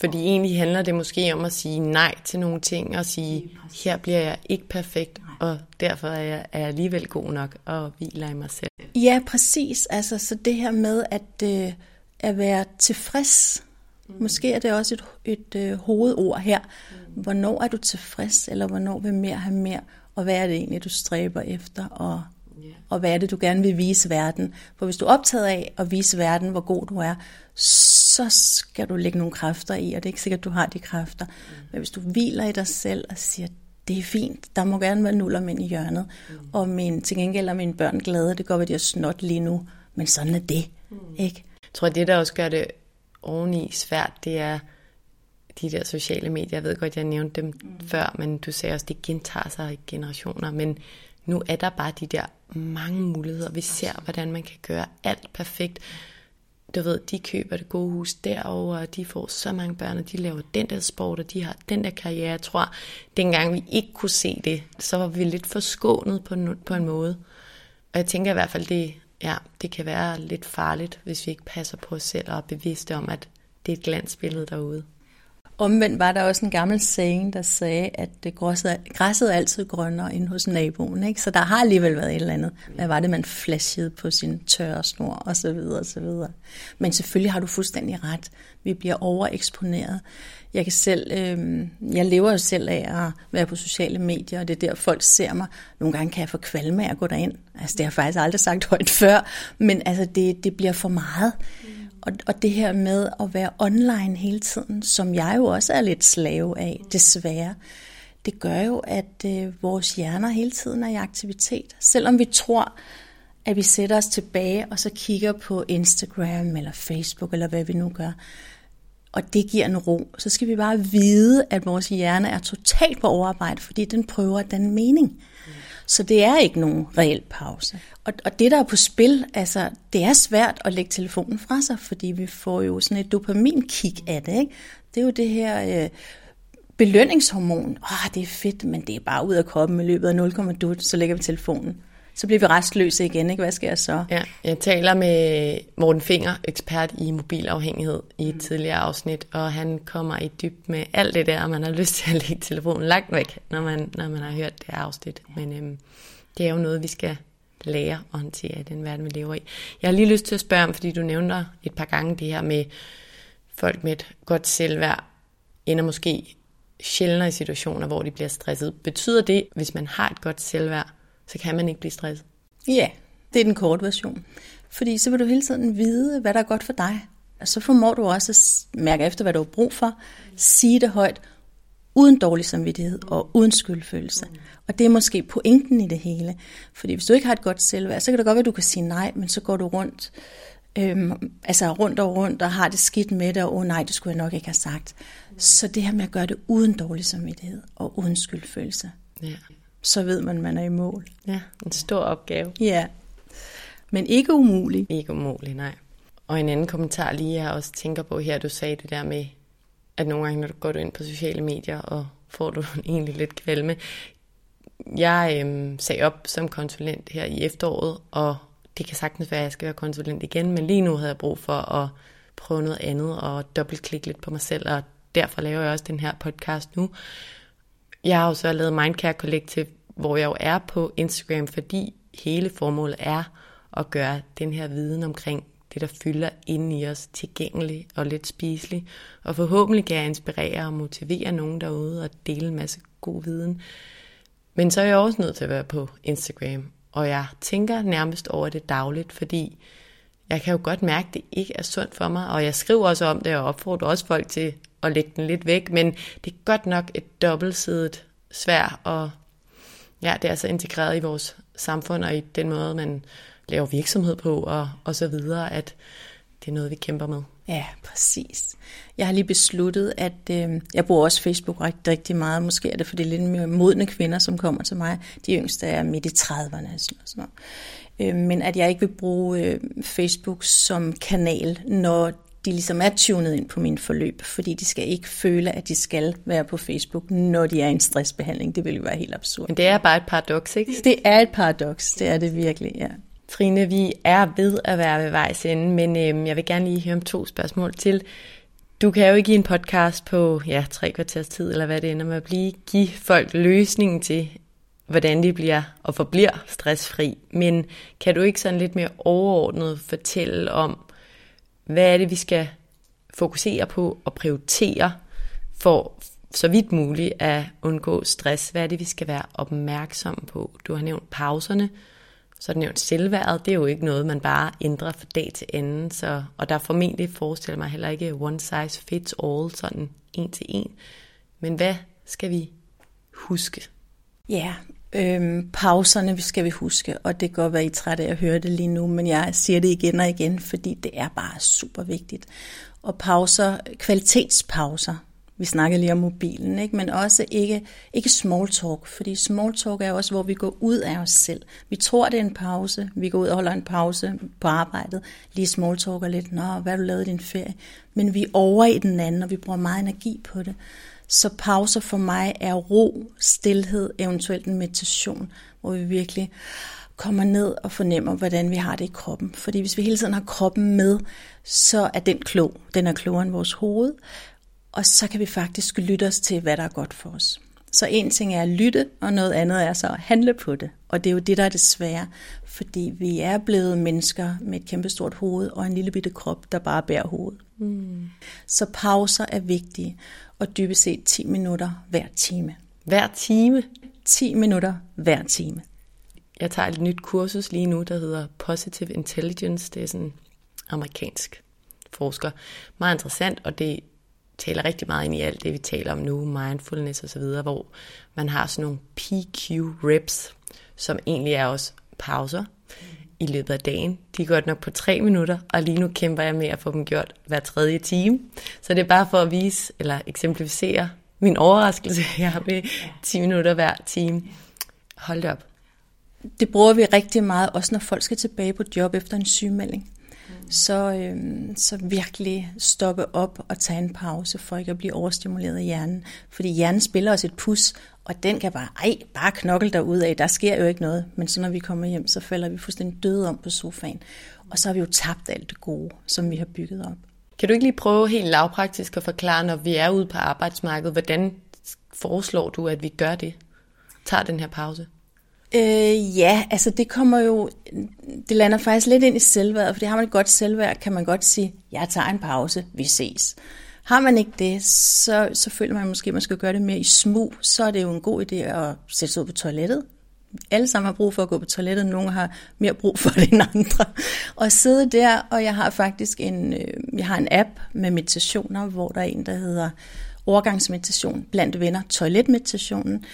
Fordi egentlig handler det måske om at sige nej til nogle ting, og sige, her bliver jeg ikke perfekt, og derfor er jeg, er jeg alligevel god nok, og hviler i mig selv. Ja, præcis. Altså, så det her med at, øh, at være tilfreds, mm. måske er det også et, et øh, hovedord her, Mm. Hvornår er du tilfreds, eller hvornår vil mere have mere, og hvad er det egentlig, du stræber efter, og, yeah. og hvad er det, du gerne vil vise verden. For hvis du er optaget af at vise verden, hvor god du er, så skal du lægge nogle kræfter i, og det er ikke sikkert, at du har de kræfter. Mm. Men hvis du hviler i dig selv og siger, det er fint, der må gerne være nuller mænd i hjørnet, mm. og min, til gengæld er mine børn glade, det går, at de er snot lige nu, men sådan er det. Mm. Ikke? Jeg tror, det der også gør det oveni svært, det er, de der sociale medier. Jeg ved godt, jeg nævnte dem mm. før, men du sagde også, det gentager sig i generationer. Men nu er der bare de der mange muligheder. Vi ser, hvordan man kan gøre alt perfekt. Du ved, de køber det gode hus derover, og de får så mange børn, og de laver den der sport, og de har den der karriere. Jeg tror, dengang vi ikke kunne se det, så var vi lidt forskånet på en, på en måde. Og jeg tænker i hvert fald, det ja, det kan være lidt farligt, hvis vi ikke passer på os selv og er bevidste om, at det er et glansbillede derude. Omvendt var der også en gammel saying, der sagde, at det græsset er altid grønnere end hos naboen. Ikke? Så der har alligevel været et eller andet. Hvad var det, man flashede på sin tørre snor og så videre og så videre. Men selvfølgelig har du fuldstændig ret. Vi bliver overeksponeret. Jeg kan selv, øh, jeg lever jo selv af at være på sociale medier, og det er der, folk ser mig. Nogle gange kan jeg få kvalme af at gå derind. Altså, det har jeg faktisk aldrig sagt højt før, men altså, det, det bliver for meget. Og, og det her med at være online hele tiden, som jeg jo også er lidt slave af, desværre, det gør jo, at øh, vores hjerner hele tiden er i aktivitet. Selvom vi tror, at vi sætter os tilbage og så kigger på Instagram eller Facebook eller hvad vi nu gør, og det giver en ro, så skal vi bare vide, at vores hjerne er totalt på overarbejde, fordi den prøver den mening. Så det er ikke nogen reel pause. Og, og det, der er på spil, altså, det er svært at lægge telefonen fra sig, fordi vi får jo sådan et dopaminkick af det. Ikke? Det er jo det her øh, belønningshormon. Åh, det er fedt, men det er bare ud af kroppen i løbet af 0,2, så lægger vi telefonen så bliver vi restløse igen, ikke? Hvad skal jeg så? Ja, jeg taler med Morten Finger, ekspert i mobilafhængighed, i et mm. tidligere afsnit, og han kommer i dyb med alt det der, man har lyst til at lægge telefonen langt væk, når man, når man har hørt det afsnit. Men øhm, det er jo noget, vi skal lære at håndtere i den verden, vi lever i. Jeg har lige lyst til at spørge om, fordi du nævner et par gange det her med folk med et godt selvværd, ender måske sjældnere i situationer, hvor de bliver stresset. Betyder det, hvis man har et godt selvværd, så kan man ikke blive stresset. Ja, det er den korte version. Fordi så vil du hele tiden vide, hvad der er godt for dig. Og så formår du også at mærke efter, hvad du har brug for, sige det højt, uden dårlig samvittighed og uden skyldfølelse. Og det er måske pointen i det hele. Fordi hvis du ikke har et godt selvværd, så kan det godt være, at du kan sige nej, men så går du rundt, øhm, altså rundt og rundt og har det skidt med det, og oh, nej, det skulle jeg nok ikke have sagt. Så det her med at gøre det uden dårlig samvittighed og uden skyldfølelse. Ja så ved man, at man er i mål. Ja, en stor opgave. Ja, men ikke umulig. Ikke umulig, nej. Og en anden kommentar lige, jeg også tænker på her, du sagde det der med, at nogle gange, når du går ind på sociale medier, og får du egentlig lidt kvalme. Jeg øhm, sagde op som konsulent her i efteråret, og det kan sagtens være, at jeg skal være konsulent igen, men lige nu havde jeg brug for at prøve noget andet og dobbeltklikke lidt på mig selv, og derfor laver jeg også den her podcast nu. Jeg har jo så lavet Mindcare Collective, hvor jeg jo er på Instagram, fordi hele formålet er at gøre den her viden omkring det, der fylder ind i os, tilgængelig og lidt spiselig. Og forhåbentlig kan jeg inspirere og motivere nogen derude og dele en masse god viden. Men så er jeg også nødt til at være på Instagram, og jeg tænker nærmest over det dagligt, fordi jeg kan jo godt mærke, at det ikke er sundt for mig, og jeg skriver også om det og opfordrer også folk til at lægge den lidt væk, men det er godt nok et dobbeltsidet svær, og ja, det er så integreret i vores samfund, og i den måde, man laver virksomhed på, og, og så videre, at det er noget, vi kæmper med. Ja, præcis. Jeg har lige besluttet, at øh, jeg bruger også Facebook rigtig, rigtig meget. Måske er det for de lidt mere modne kvinder, som kommer til mig. De yngste er midt i 30'erne. Sådan sådan Øh, men at jeg ikke vil bruge øh, Facebook som kanal, når de ligesom er tunet ind på min forløb, fordi de skal ikke føle, at de skal være på Facebook, når de er i en stressbehandling. Det ville jo være helt absurd. Men det er bare et paradoks, ikke? Det er et paradoks, det er det virkelig, ja. Trine, vi er ved at være ved vejs ende, men øhm, jeg vil gerne lige høre om to spørgsmål til. Du kan jo ikke i en podcast på ja, tre kvarters tid, eller hvad det ender med at blive, give folk løsningen til, hvordan de bliver og forbliver stressfri. Men kan du ikke sådan lidt mere overordnet fortælle om, hvad er det, vi skal fokusere på og prioritere for så vidt muligt at undgå stress? Hvad er det, vi skal være opmærksom på? Du har nævnt pauserne, så er det nævnt selvværdet. Det er jo ikke noget, man bare ændrer fra dag til anden. Så, og der er formentlig, forestiller mig heller ikke one size fits all, sådan en til en. Men hvad skal vi huske? Ja, Øhm, pauserne skal vi huske, og det kan godt være, I er trætte af at høre det lige nu, men jeg siger det igen og igen, fordi det er bare super vigtigt. Og pauser, kvalitetspauser, vi snakker lige om mobilen, ikke? men også ikke, ikke small talk, fordi small talk er også, hvor vi går ud af os selv. Vi tror, det er en pause, vi går ud og holder en pause på arbejdet, lige small talker lidt, nå, hvad har du lavet i din ferie? Men vi er over i den anden, og vi bruger meget energi på det. Så pauser for mig er ro, stillhed, eventuelt en meditation, hvor vi virkelig kommer ned og fornemmer, hvordan vi har det i kroppen. Fordi hvis vi hele tiden har kroppen med, så er den klog. Den er klogere end vores hoved. Og så kan vi faktisk lytte os til, hvad der er godt for os. Så en ting er at lytte, og noget andet er så at handle på det. Og det er jo det, der er det svære, fordi vi er blevet mennesker med et kæmpestort hoved og en lille bitte krop, der bare bærer hovedet. Mm. Så pauser er vigtige, og dybest set 10 minutter hver time. Hver time? 10 minutter hver time. Jeg tager et nyt kursus lige nu, der hedder Positive Intelligence. Det er sådan amerikansk forsker. Meget interessant, og det taler rigtig meget ind i alt det, vi taler om nu, mindfulness osv., hvor man har sådan nogle PQ reps, som egentlig er også pauser i løbet af dagen. De er godt nok på tre minutter, og lige nu kæmper jeg med at få dem gjort hver tredje time. Så det er bare for at vise eller eksemplificere min overraskelse. Jeg har ved 10 minutter hver time. Hold det op. Det bruger vi rigtig meget, også når folk skal tilbage på job efter en sygemelding så, øh, så virkelig stoppe op og tage en pause for ikke at blive overstimuleret af hjernen. Fordi hjernen spiller os et pus, og den kan bare, ej, bare knokle derud af, der sker jo ikke noget. Men så når vi kommer hjem, så falder vi fuldstændig døde om på sofaen. Og så har vi jo tabt alt det gode, som vi har bygget op. Kan du ikke lige prøve helt lavpraktisk at forklare, når vi er ude på arbejdsmarkedet, hvordan foreslår du, at vi gør det? Tager den her pause? Øh, ja, altså det kommer jo, det lander faktisk lidt ind i selvværd, for det har man et godt selvværd, kan man godt sige, jeg tager en pause, vi ses. Har man ikke det, så, så føler man måske, at man skal gøre det mere i smug, så er det jo en god idé at sætte sig ud på toilettet. Alle sammen har brug for at gå på toilettet, nogle har mere brug for det end andre. Og sidde der, og jeg har faktisk en, øh, jeg har en app med meditationer, hvor der er en, der hedder overgangsmeditation blandt venner, toiletmeditationen,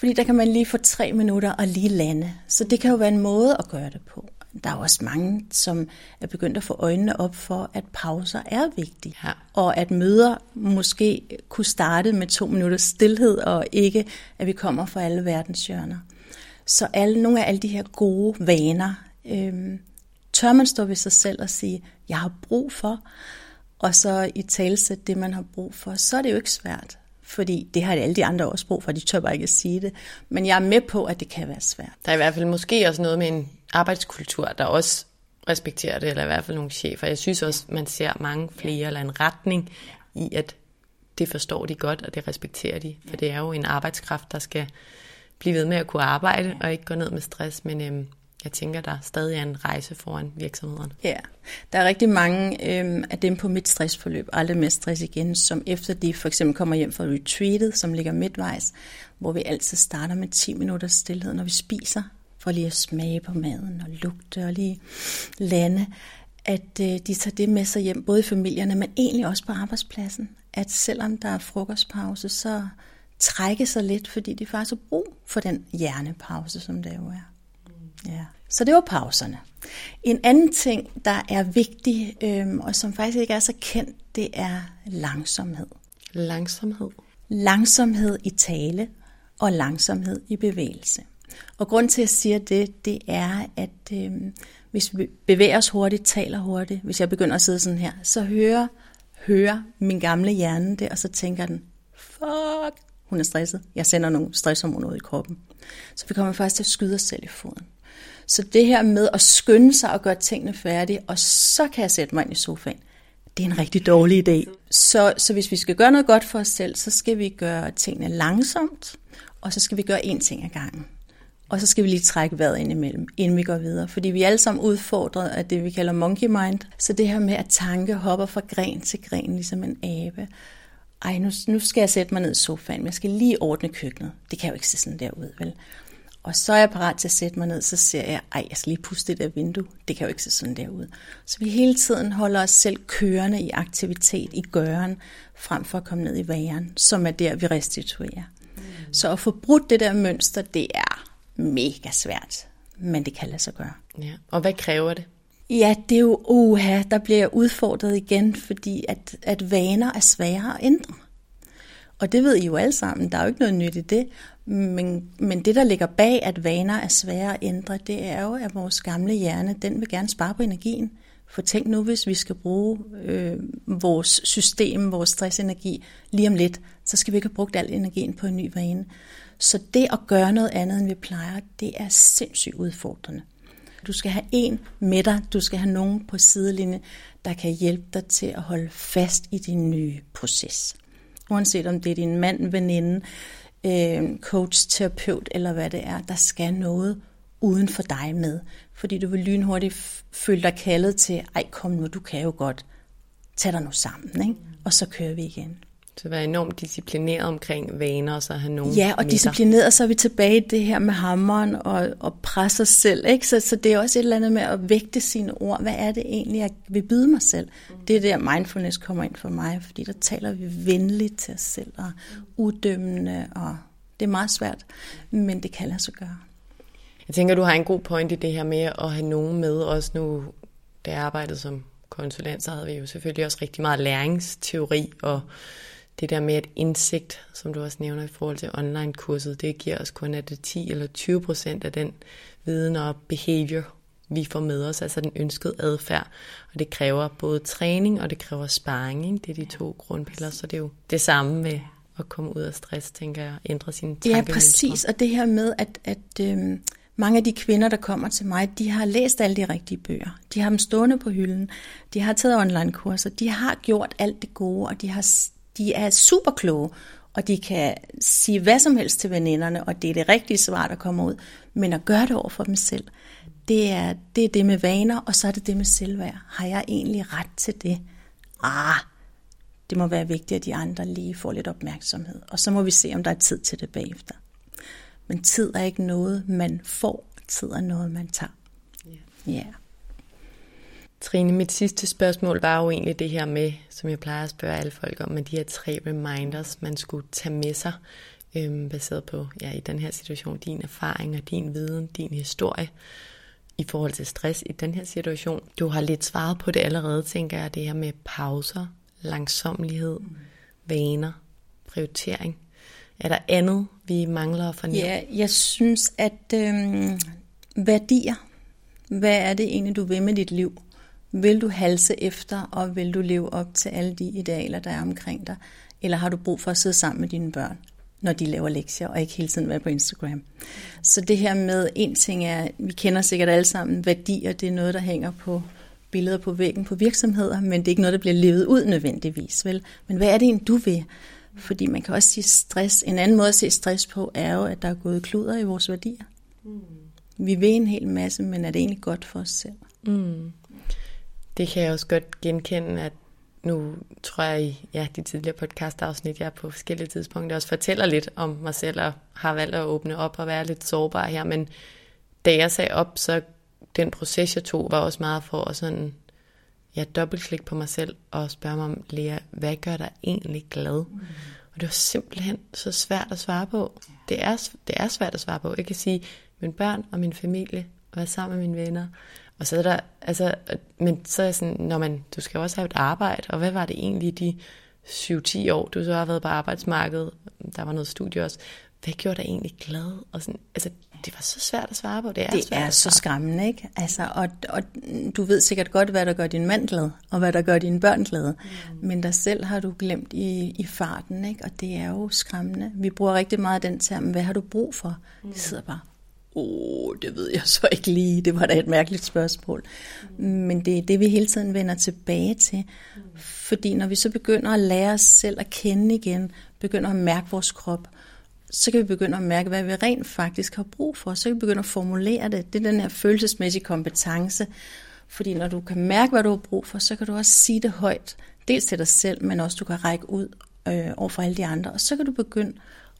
fordi der kan man lige få tre minutter og lige lande. Så det kan jo være en måde at gøre det på. Der er også mange, som er begyndt at få øjnene op for, at pauser er vigtige. Ja. Og at møder måske kunne starte med to minutters stillhed, og ikke at vi kommer fra alle verdens hjørner. Så alle, nogle af alle de her gode vaner, øhm, tør man stå ved sig selv og sige, jeg har brug for, og så i talsæt det, man har brug for, så er det jo ikke svært fordi det har alle de andre også brug for, de tør bare ikke at sige det. Men jeg er med på, at det kan være svært. Der er i hvert fald måske også noget med en arbejdskultur, der også respekterer det, eller i hvert fald nogle chefer. Jeg synes også, man ser mange flere, eller en retning i, at det forstår de godt, og det respekterer de. For det er jo en arbejdskraft, der skal blive ved med at kunne arbejde, og ikke gå ned med stress. Men øhm, jeg tænker, der stadig er en rejse foran virksomhederne. Ja, der er rigtig mange øh, af dem på mit stressforløb, aldrig med stress igen, som efter de for eksempel kommer hjem fra retreatet, som ligger midtvejs, hvor vi altid starter med 10 minutter stillhed, når vi spiser, for lige at smage på maden og lugte og lige lande, at øh, de tager det med sig hjem, både i familierne, men egentlig også på arbejdspladsen. At selvom der er frokostpause, så trække sig lidt, fordi de faktisk har brug for den hjernepause, som det jo er. Ja. Så det var pauserne. En anden ting, der er vigtig, øhm, og som faktisk ikke er så kendt, det er langsomhed. Langsomhed? Langsomhed i tale og langsomhed i bevægelse. Og grund til, at jeg siger det, det er, at øhm, hvis vi bevæger os hurtigt, taler hurtigt, hvis jeg begynder at sidde sådan her, så hører, hører min gamle hjerne det, og så tænker den, fuck, hun er stresset. Jeg sender nogle stresshormoner ud i kroppen. Så vi kommer faktisk til at skyde os selv i foden. Så det her med at skynde sig og gøre tingene færdige, og så kan jeg sætte mig ind i sofaen, det er en rigtig dårlig idé. Så, så hvis vi skal gøre noget godt for os selv, så skal vi gøre tingene langsomt, og så skal vi gøre én ting ad gangen. Og så skal vi lige trække vejret ind imellem, inden vi går videre. Fordi vi er alle sammen udfordret af det, vi kalder monkey mind. Så det her med at tanke hopper fra gren til gren, ligesom en abe. Ej, nu, nu skal jeg sætte mig ned i sofaen, men jeg skal lige ordne køkkenet. Det kan jo ikke se sådan der ud, vel? Og så er jeg parat til at sætte mig ned, så ser jeg, ej, jeg skal lige puste det der vindue. Det kan jo ikke se sådan der ud. Så vi hele tiden holder os selv kørende i aktivitet, i gøren, frem for at komme ned i væren, som er der, vi restituerer. Mm. Så at få brudt det der mønster, det er mega svært, men det kan lade sig gøre. Ja. Og hvad kræver det? Ja, det er jo, uha, der bliver jeg udfordret igen, fordi at, at vaner er svære at ændre. Og det ved I jo alle sammen, der er jo ikke noget nyt i det. Men, men det, der ligger bag, at vaner er svære at ændre, det er jo, at vores gamle hjerne, den vil gerne spare på energien. For tænk nu, hvis vi skal bruge øh, vores system, vores stressenergi lige om lidt, så skal vi ikke have brugt al energien på en ny vane. Så det at gøre noget andet, end vi plejer, det er sindssygt udfordrende. Du skal have en med dig, du skal have nogen på sidelinjen, der kan hjælpe dig til at holde fast i din nye proces. Uanset om det er din mand, veninde, øh, coach, terapeut eller hvad det er, der skal noget uden for dig med. Fordi du vil lynhurtigt føle dig kaldet til, ej kom nu, du kan jo godt, tag dig nu sammen, ikke? og så kører vi igen. Så være enormt disciplineret omkring vaner, og så have nogen Ja, og disciplineret, så er vi tilbage i det her med hammeren og, og presse os selv. Ikke? Så, så det er også et eller andet med at vægte sine ord. Hvad er det egentlig, jeg vil byde mig selv? Mm. Det er der, mindfulness kommer ind for mig, fordi der taler vi venligt til os selv, og uddømmende, og det er meget svært, men det kan lade sig gøre. Jeg tænker, du har en god point i det her med at have nogen med, også nu, da jeg arbejdede som konsulent, så havde vi jo selvfølgelig også rigtig meget læringsteori, og det der med et indsigt, som du også nævner i forhold til online-kurset, det giver os kun, at det 10 eller 20 procent af den viden og behavior, vi får med os, altså den ønskede adfærd. Og det kræver både træning, og det kræver sparring. Ikke? Det er de to grundpiller, så det er jo det samme med at komme ud af stress, tænker jeg, ændre sine tanker. Ja, præcis. Og det her med, at, at øhm, mange af de kvinder, der kommer til mig, de har læst alle de rigtige bøger. De har dem stående på hylden. De har taget online-kurser. De har gjort alt det gode, og de, har, de er super kloge. Og de kan sige hvad som helst til veninderne, og det er det rigtige svar, der kommer ud. Men at gøre det over for dem selv, det er, det er det med vaner, og så er det det med selvværd. Har jeg egentlig ret til det? Ah, det må være vigtigt, at de andre lige får lidt opmærksomhed. Og så må vi se, om der er tid til det bagefter. Men tid er ikke noget, man får. Tid er noget, man tager. Ja. Yeah. Yeah. Trine, mit sidste spørgsmål var jo egentlig det her med, som jeg plejer at spørge alle folk om, med de her tre reminders, man skulle tage med sig, øhm, baseret på, ja, i den her situation, din erfaring og din viden, din historie i forhold til stress i den her situation. Du har lidt svaret på det allerede, tænker jeg, det her med pauser, langsomlighed, mm. vaner, prioritering. Er der andet, vi mangler at fornemme? Ja, jeg synes, at øhm, værdier, hvad er det egentlig, du vil med dit liv? Vil du halse efter, og vil du leve op til alle de idealer, der er omkring dig? Eller har du brug for at sidde sammen med dine børn, når de laver lektier, og ikke hele tiden være på Instagram? Så det her med, en ting er, vi kender sikkert alle sammen, værdier, det er noget, der hænger på billeder på væggen på virksomheder, men det er ikke noget, der bliver levet ud nødvendigvis, vel? Men hvad er det egentlig, du vil? Fordi man kan også sige stress. En anden måde at se stress på, er jo, at der er gået kluder i vores værdier. Mm. Vi vil en hel masse, men er det egentlig godt for os selv? Mm. Det kan jeg også godt genkende, at nu tror jeg i ja, de tidligere podcast-afsnit, jeg på forskellige tidspunkter også fortæller lidt om mig selv, og har valgt at åbne op og være lidt sårbar her, men da jeg sagde op, så den proces, jeg tog, var også meget for at sådan, ja, dobbeltklik på mig selv og spørge mig om, Lea, hvad gør dig egentlig glad? Mm. Og det var simpelthen så svært at svare på. Det er, det er svært at svare på. Jeg kan sige, mine børn og min familie, og være sammen med mine venner. Og så er der, altså, men så er sådan, når man, du skal også have et arbejde, og hvad var det egentlig de 7-10 år, du så har været på arbejdsmarkedet, der var noget studie også, hvad gjorde dig egentlig glad? Og sådan, altså, det var så svært at svare på. Det er, det svært er så skræmmende, ikke? Altså, og, og du ved sikkert godt, hvad der gør din mand glad, og hvad der gør dine børn glade. Mm. Men dig selv har du glemt i, i farten, ikke? Og det er jo skræmmende. Vi bruger rigtig meget den term, hvad har du brug for? Mm. Det sidder bare, oh, det ved jeg så ikke lige. Det var da et mærkeligt spørgsmål. Men det er det, vi hele tiden vender tilbage til. Fordi når vi så begynder at lære os selv at kende igen, begynder at mærke vores krop, så kan vi begynde at mærke, hvad vi rent faktisk har brug for. Så kan vi begynde at formulere det. Det er den her følelsesmæssige kompetence. Fordi når du kan mærke, hvad du har brug for, så kan du også sige det højt. Dels til dig selv, men også du kan række ud øh, over for alle de andre. Og så kan du begynde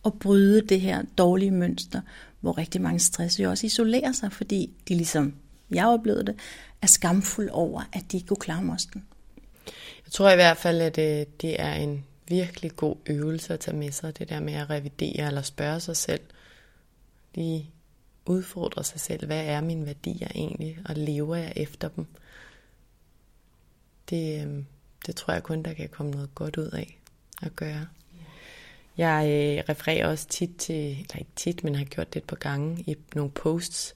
at bryde det her dårlige mønster, hvor rigtig mange stress jo også isolerer sig, fordi de ligesom, jeg oplevede det, er skamfuld over, at de ikke kunne klare mosten. Jeg tror i hvert fald, at det, det er en virkelig god øvelse at tage med sig, det der med at revidere eller spørge sig selv. Lige udfordre sig selv, hvad er mine værdier egentlig, og lever jeg efter dem? Det, øh, det tror jeg kun, der kan komme noget godt ud af at gøre. Jeg øh, refererer også tit til, eller ikke tit, men har gjort det et par gange i nogle posts,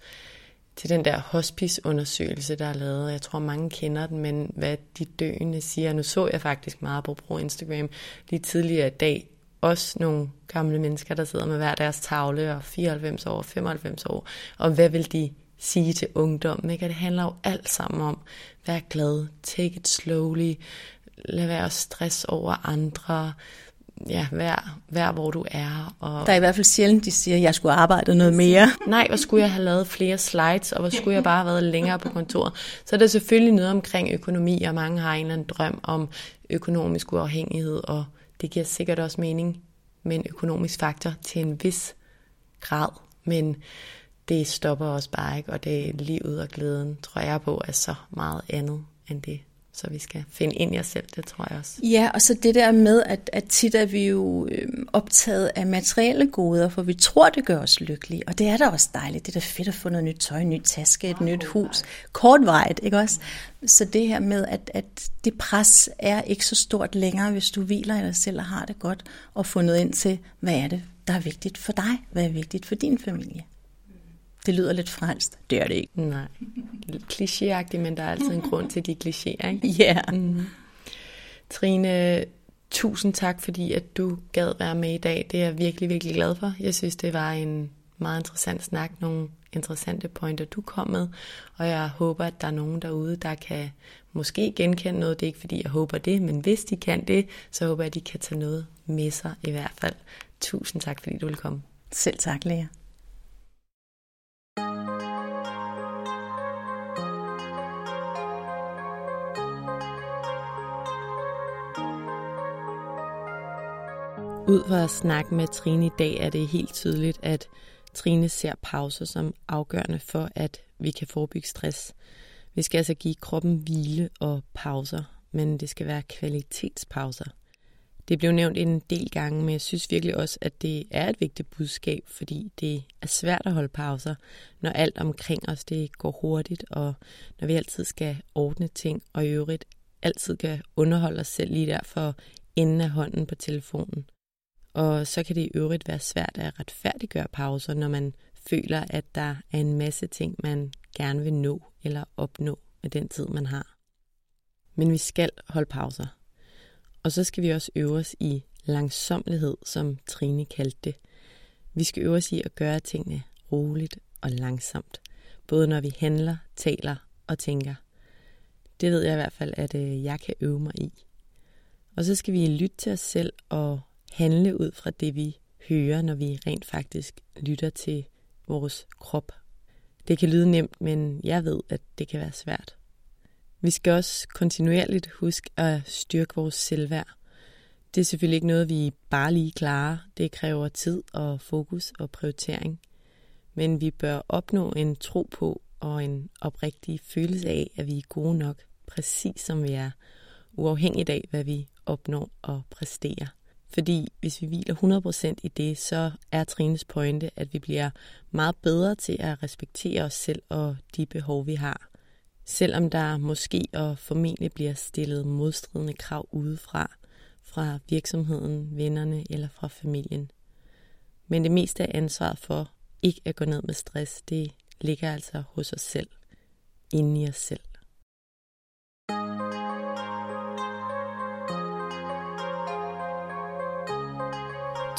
til den der hospice-undersøgelse, der er lavet. Jeg tror, mange kender den, men hvad de døende siger. Nu så jeg faktisk meget på brug Instagram lige tidligere i dag, også nogle gamle mennesker, der sidder med hver deres tavle og 94 år, 95 år, og hvad vil de sige til ungdommen? Ikke? det handler jo alt sammen om, vær glad, take it slowly, lad være stress over andre, ja, vær, vær hvor du er. Og... Der er i hvert fald sjældent, de siger, at jeg skulle arbejde noget mere. Nej, hvor skulle jeg have lavet flere slides, og hvor skulle jeg bare have været længere på kontoret. Så er der selvfølgelig noget omkring økonomi, og mange har en eller anden drøm om økonomisk uafhængighed, og det giver sikkert også mening med en økonomisk faktor til en vis grad, men det stopper også bare ikke, og det er livet og glæden, tror jeg på, er så meget andet end det. Så vi skal finde ind i os selv, det tror jeg også. Ja, og så det der med, at, at tit er vi jo øh, optaget af materielle goder, for vi tror, det gør os lykkelige. Og det er da også dejligt. Det er da fedt at få noget nyt tøj, en ny taske, et nyt hus. Kortvejet, ikke også? Så det her med, at, at det pres er ikke så stort længere, hvis du hviler i dig selv og har det godt, og fundet ind til, hvad er det, der er vigtigt for dig? Hvad er vigtigt for din familie? Det lyder lidt frelst. Det er det ikke. Nej. Klichéagtigt, men der er altid en grund til de klichéer, ikke? Ja. Yeah. Mm. Trine, tusind tak, fordi at du gad være med i dag. Det er jeg virkelig, virkelig glad for. Jeg synes, det var en meget interessant snak. Nogle interessante pointer, du kom med. Og jeg håber, at der er nogen derude, der kan måske genkende noget. Det er ikke, fordi jeg håber det, men hvis de kan det, så håber jeg, at de kan tage noget med sig i hvert fald. Tusind tak, fordi du vil komme. Selv tak, Lea. Ud fra at snakke med Trine i dag er det helt tydeligt, at Trine ser pauser som afgørende for, at vi kan forebygge stress. Vi skal altså give kroppen hvile og pauser, men det skal være kvalitetspauser. Det blev nævnt en del gange, men jeg synes virkelig også, at det er et vigtigt budskab, fordi det er svært at holde pauser, når alt omkring os det går hurtigt, og når vi altid skal ordne ting, og i øvrigt altid kan underholde os selv lige der for enden af hånden på telefonen. Og så kan det i øvrigt være svært at retfærdiggøre pauser, når man føler, at der er en masse ting, man gerne vil nå eller opnå med den tid, man har. Men vi skal holde pauser. Og så skal vi også øve os i langsomlighed, som Trine kaldte det. Vi skal øve os i at gøre tingene roligt og langsomt, både når vi handler, taler og tænker. Det ved jeg i hvert fald, at øh, jeg kan øve mig i. Og så skal vi lytte til os selv og handle ud fra det, vi hører, når vi rent faktisk lytter til vores krop. Det kan lyde nemt, men jeg ved, at det kan være svært. Vi skal også kontinuerligt huske at styrke vores selvværd. Det er selvfølgelig ikke noget, vi bare lige klarer. Det kræver tid og fokus og prioritering. Men vi bør opnå en tro på og en oprigtig følelse af, at vi er gode nok, præcis som vi er, uafhængigt af, hvad vi opnår og præsterer. Fordi hvis vi hviler 100% i det, så er Trines pointe, at vi bliver meget bedre til at respektere os selv og de behov, vi har. Selvom der måske og formentlig bliver stillet modstridende krav udefra, fra virksomheden, vennerne eller fra familien. Men det meste af ansvaret for ikke at gå ned med stress, det ligger altså hos os selv, inde i os selv.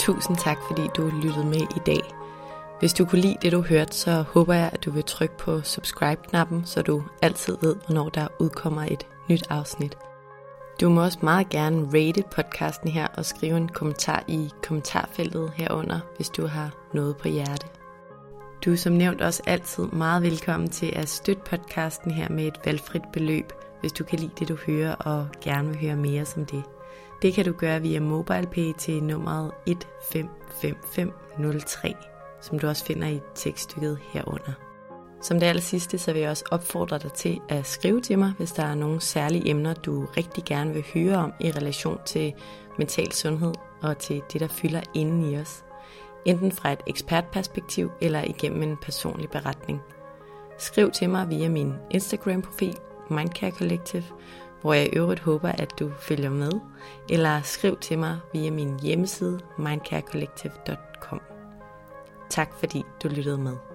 Tusind tak, fordi du lyttede med i dag. Hvis du kunne lide det, du hørte, så håber jeg, at du vil trykke på subscribe-knappen, så du altid ved, hvornår der udkommer et nyt afsnit. Du må også meget gerne rate podcasten her og skrive en kommentar i kommentarfeltet herunder, hvis du har noget på hjerte. Du er som nævnt også altid meget velkommen til at støtte podcasten her med et valgfrit beløb, hvis du kan lide det, du hører og gerne vil høre mere som det. Det kan du gøre via MobilePay til nummeret 155503, som du også finder i tekststykket herunder. Som det aller sidste, så vil jeg også opfordre dig til at skrive til mig, hvis der er nogle særlige emner, du rigtig gerne vil høre om i relation til mental sundhed og til det, der fylder inden i os. Enten fra et ekspertperspektiv eller igennem en personlig beretning. Skriv til mig via min Instagram-profil, Mindcare Collective, hvor jeg i øvrigt håber, at du følger med, eller skriv til mig via min hjemmeside mindcarecollective.com. Tak fordi du lyttede med.